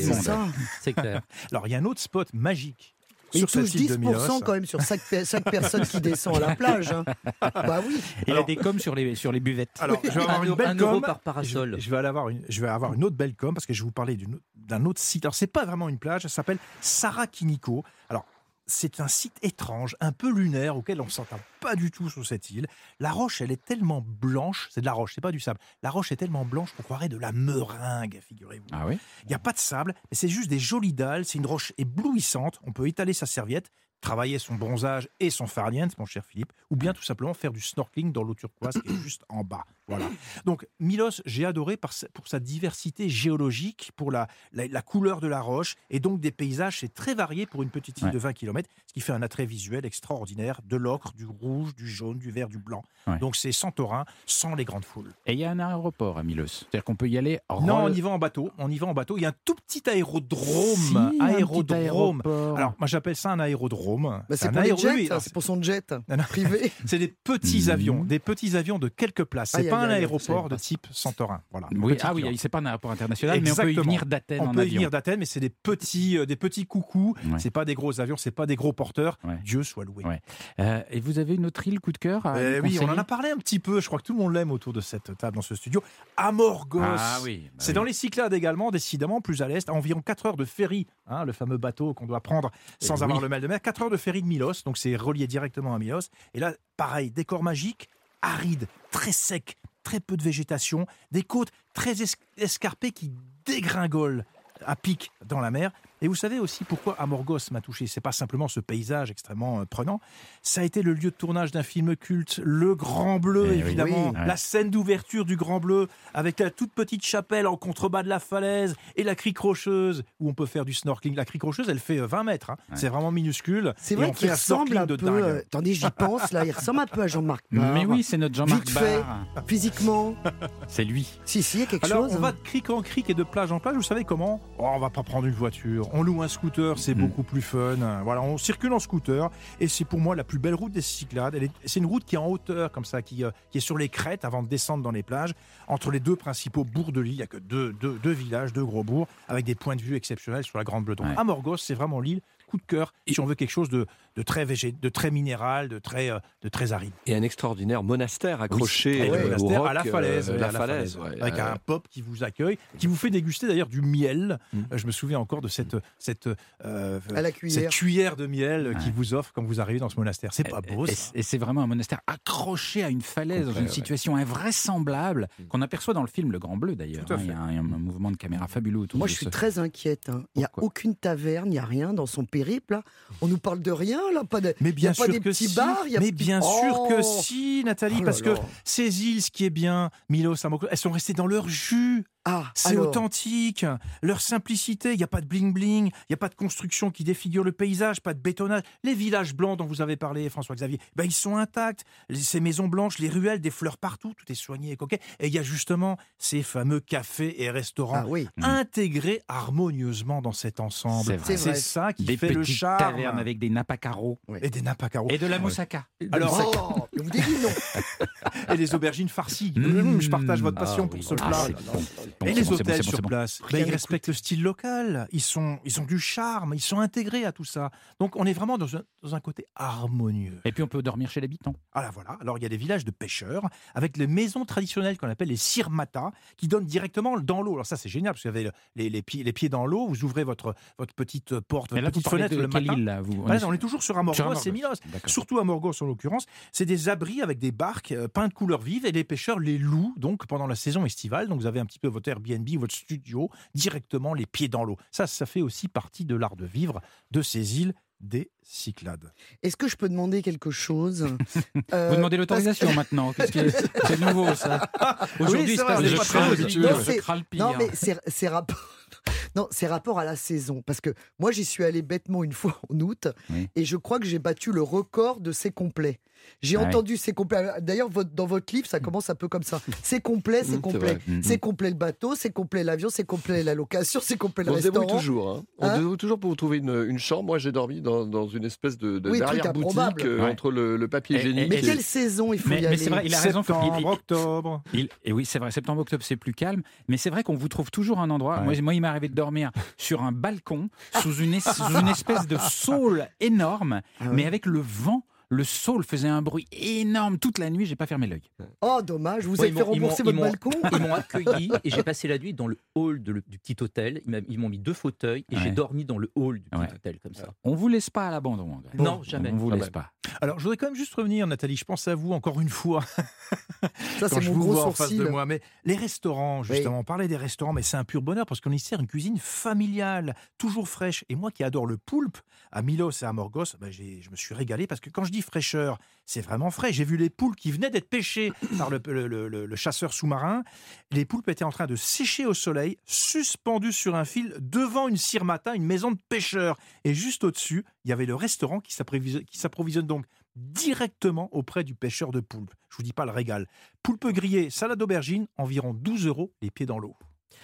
c'est clair. Alors il y a un autre spot magique. Il sur cette touche île de 10% Milos. quand même sur chaque, pe- chaque personne qui descend à la plage. hein. Bah oui. il Alors- a des coms sur les, sur les buvettes. Alors, je vais avoir Un une euro- belle com. par parasol. Je, je vais aller avoir une, je vais avoir une autre belle com parce que je vais vous parler d'un autre site. Alors, c'est pas vraiment une plage, ça s'appelle Sarakiniko. Alors, c'est un site étrange, un peu lunaire, auquel on ne s'entend pas du tout sur cette île. La roche, elle est tellement blanche, c'est de la roche, c'est pas du sable. La roche est tellement blanche qu'on croirait de la meringue, figurez-vous. Ah oui Il n'y a pas de sable, mais c'est juste des jolies dalles. C'est une roche éblouissante. On peut étaler sa serviette, travailler son bronzage et son farniente, mon cher Philippe, ou bien tout simplement faire du snorkeling dans l'eau turquoise qui est juste en bas. Voilà. Donc Milos, j'ai adoré par sa- pour sa diversité géologique, pour la, la, la couleur de la roche et donc des paysages. C'est très varié pour une petite île Ouais. de 20 km, ce qui fait un attrait visuel extraordinaire. De l'ocre, du rouge, du jaune, du vert, du blanc. Ouais. Donc c'est Santorin sans les grandes foules. Et il y a un aéroport à Milos. C'est-à-dire qu'on peut y aller. Non, on y va en bateau. On y va en bateau. Il y a un tout petit Si, aérodrome. un petit aérodrome. aéroport. Alors, moi, j'appelle ça un aérodrome. Bah, c'est un pour aéro- jets, oui, c'est pour son jet privé. C'est des petits Mhm. avions, des petits avions de quelques places. C'est Aïe, pas un aéroport de type Santorin. Voilà. Oui, ah oui, c'est pas un aéroport international, mais on peut y venir d'Athènes On en peut y venir d'Athènes, mais c'est des petits, euh, des petits coucous. Ouais. C'est pas des gros avions, c'est pas des gros porteurs. Ouais. Dieu soit loué. Ouais. Euh, et vous avez une autre île coup de cœur à Eh oui, on en a parlé un petit peu. Je crois que tout le monde l'aime autour de cette table dans ce studio. Amorgos. Ah oui. bah C'est oui. dans les Cyclades également, décidément, plus à l'est, à environ 4 heures de ferry, hein, le fameux bateau qu'on doit prendre sans Eh avoir oui. le mal de mer. 4 heures de ferry de Milos, donc c'est relié directement à Milos. Et là, pareil, décor magique, aride, très sec, très peu de végétation, des côtes très es- escarpées qui dégringolent à pic dans la mer. Et vous savez aussi pourquoi Amorgos m'a touché. C'est pas simplement ce paysage extrêmement euh, prenant. Ça a été le lieu de tournage d'un film culte, Le Grand Bleu, Eh évidemment. Oui. La scène d'ouverture du Grand Bleu avec la toute petite chapelle en contrebas de la falaise et la crique rocheuse où on peut faire du snorkeling. La crique rocheuse, elle fait euh, 20 mètres. hein. C'est vraiment minuscule. C'est vrai qu'il ressemble un de peu. dingue. euh, attendez, j'y pense là. Il ressemble un peu à Jean-Marc. Mais oui, c'est notre Jean-Marc Vite fait. Barr. Physiquement. C'est lui. Si, si, il y a quelque Alors, chose. on hein. va de crique en crique et de plage en plage. Vous savez comment? Oh, On va pas prendre une voiture. On loue un scooter, c'est Mm. beaucoup plus fun. Voilà, on circule en scooter et c'est pour moi la plus belle route des Cyclades. C'est une route qui est en hauteur, comme ça, qui, euh, qui est sur les crêtes avant de descendre dans les plages. Entre les deux principaux bourgs de l'île, il n'y a que deux, deux- deux villages, deux gros bourgs, avec des points de vue exceptionnels sur la Grande Bleue. Donc, Ouais. Amorgos, c'est vraiment l'île coup de cœur si on veut quelque chose de, de très végé, de très minéral, de très, euh, de très aride. Et un extraordinaire monastère accroché au roc, à la falaise, euh, oui, la à falaise, ouais. avec Euh, un pop qui vous accueille, qui vous fait déguster d'ailleurs du miel. Mm. Euh, Je me souviens encore de cette cette euh, À la cette cuillère. cuillère de miel qui vous offre quand vous arrivez dans ce monastère. C'est pas beau Et, ça. et c'est vraiment un monastère accroché à une falaise dans une ouais. situation invraisemblable Mm. qu'on aperçoit dans le film Le Grand Bleu d'ailleurs. À hein. Il y a un, mouvement de caméra fabuleux autour Moi, de je suis ce- très inquiète. hein. Il n'y a aucune taverne, il n'y a rien dans son périple. là. On nous parle de rien, là. Pas de... Mais bien y a pas sûr des que petits si. bars, il y a- Mais bien sûr que si, Nathalie, Oh là parce que ces îles, ce qui est bien, Milos, Amorgos, elles sont restées dans leur jus. Ah, C'est alors, authentique. Leur simplicité, il n'y a pas de bling-bling, il n'y a pas de construction qui défigure le paysage, pas de bétonnage. Les villages blancs dont vous avez parlé, François-Xavier, ben, ils sont intacts. Ces maisons blanches, les ruelles, des fleurs partout, tout est soigné et coquet. Et il y a justement ces fameux cafés et restaurants Ah oui. intégrés harmonieusement dans cet ensemble. C'est vrai. C'est C'est vrai. ça qui Des fait le petites charme. tavernes avec des nappes à carreaux. Et des nappes à carreaux. Et de la moussaka. Alors, Oh, je vous dis non. et les aubergines farcies. Mmh. Je partage votre passion Ah pour oui. ce Ah, plat. C'est les hôtels sur place, ben, ils respectent le style local. Ils sont, ils ont du charme, ils sont intégrés à tout ça. Donc on est vraiment dans un, dans un côté harmonieux. Et puis on peut dormir chez l'habitant. Ah là, voilà. Alors il y a des villages de pêcheurs avec les maisons traditionnelles qu'on appelle les sirmata qui donnent directement dans l'eau. Alors ça c'est génial parce que vous avez le- les, les pieds, les pieds dans l'eau, vous ouvrez votre, votre petite porte, Mais votre là, petite fenêtre de le matin. île, là, vous? Voilà, on est toujours sur Amorgos Amorgos. et Milos. Surtout à Morgos en l'occurrence, c'est des abris avec des barques euh, peintes de couleurs vives et les pêcheurs les louent donc pendant la saison estivale. Donc vous avez un petit peu votre Airbnb, votre studio directement les pieds dans l'eau. Ça, ça fait aussi partie de l'art de vivre de ces îles des Cyclades. Est-ce que je peux demander quelque chose Euh, Vous demandez l'autorisation maintenant. C'est nouveau ça. Aujourd'hui, Oui, il se c'est. Non, mais c'est c'est rapport. Non, c'est rapport à la saison. Parce que moi, j'y suis allé bêtement une fois en août Oui. et je crois que j'ai battu le record de c'est complet. J'ai ouais. entendu c'est complet. D'ailleurs, dans votre livre, ça commence un peu comme ça. C'est complet, Mm, c'est c'est complet. Mm, C'est mm. complet le bateau, c'est complet l'avion, c'est complet la location, c'est complet le On se restaurant. toujours. Hein. On Hein se débrouille toujours pour vous trouver une, une chambre. Moi, j'ai dormi dans, dans une espèce de, de Oui, truc derrière-boutique improbable. euh, Ouais. entre le, le papier Et- et- hygiénique. Mais et- quelle saison il faut Mais- y mais aller c'est vrai, il a raison. Septembre, il- il- octobre. Il- et oui, c'est vrai, septembre, octobre, c'est plus calme. Mais c'est vrai qu'on vous trouve toujours un endroit. Ouais. Moi, moi, il m'est arrivé de dormir sur un balcon, sous une, es- sous une espèce de saule énorme, Ah ouais. mais avec le vent. Le saule faisait un bruit énorme toute la nuit. J'ai pas fermé l'œil. Oh, dommage, vous Ouais, avez fait rembourser votre balcon Ils m'ont accueilli et j'ai passé la nuit dans le hall de le- du petit hôtel. Ils m'ont mis deux fauteuils et Ouais. j'ai dormi dans le hall du petit Ouais. hôtel comme ça. On vous laisse pas à l'abandon. vrai. Non, jamais. On vous laisse pas. Alors, je voudrais quand même juste revenir, Nathalie. Je pense à vous encore une fois. Ça, quand c'est je mon vous gros vois en face de moi. Mais les restaurants, justement, on parlait des restaurants, mais c'est un pur bonheur parce qu'on y sert une cuisine familiale, toujours fraîche. Et moi qui adore le poulpe, à Milos et à Morgos, ben, je me suis régalé parce que quand je dis fraîcheur, c'est vraiment frais. J'ai vu les poules qui venaient d'être pêchées par le, chasseur sous-marin. Les poulpes étaient en train de sécher au soleil, suspendues sur un fil devant une cirmata, une maison de pêcheurs. Et juste au-dessus, il y avait le restaurant qui s'approvisionne donc directement auprès du pêcheur de poulpe. Je vous dis pas le régal. Poulpe grillé, salade d'aubergine, environ 12 euros les pieds dans l'eau.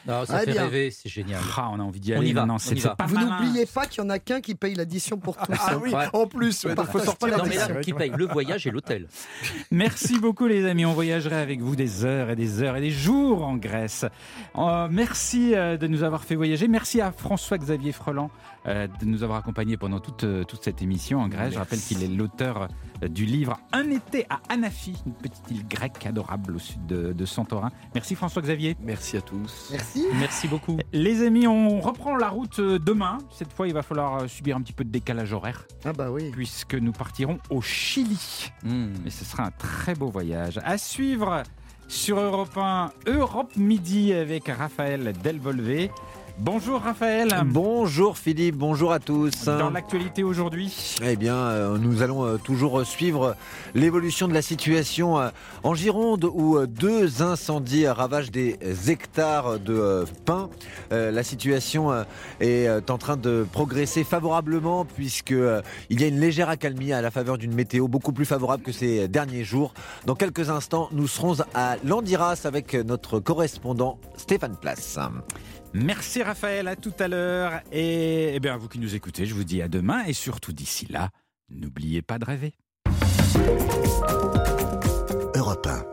Non, ça Ah, fait bien. rêver, c'est génial. Ah, on a envie d'y On aller y va, maintenant. on y va. pas Vous n'oubliez pas qu'il y en a qu'un qui paye l'addition pour tous. Ah hein. oui, Ouais. en plus, On il partage faut sortir Non, mais là, liste. qui paye le voyage et l'hôtel Merci beaucoup les amis, on voyagerait avec vous des heures et des heures et des jours en Grèce. Euh, merci euh, de nous avoir fait voyager. Merci à François-Xavier Freland euh, de nous avoir accompagnés pendant toute, toute cette émission en Grèce. Je rappelle qu'il est l'auteur du livre Un été à Anafi, une petite île grecque adorable au sud de, de Santorin. Merci François-Xavier. Merci à tous. Merci. Merci beaucoup. Les amis, on reprend la route euh, demain. Cette fois, il va falloir euh, subir un petit peu de décalage horaire Ah bah oui. puisque nous partirons au Chili. Hmm. Et ce sera un très beau voyage. À suivre sur Europe 1, Europe Midi avec Raphaël Delvolvé. Bonjour Raphaël. Bonjour Philippe, bonjour à tous. Dans l'actualité aujourd'hui, Eh bien, euh, nous allons euh, toujours suivre l'évolution de la situation euh, en Gironde où deux incendies ravagent des hectares de pins. La situation est en train de progresser favorablement puisque il y a une légère accalmie à la faveur d'une météo beaucoup plus favorable que ces derniers jours. Dans quelques instants, nous serons à Landiras avec notre correspondant Stéphane Place. Merci Raphaël, à tout à l'heure. Et, eh bien, vous qui nous écoutez, je vous dis à demain et surtout d'ici là, n'oubliez pas de rêver. Europe 1.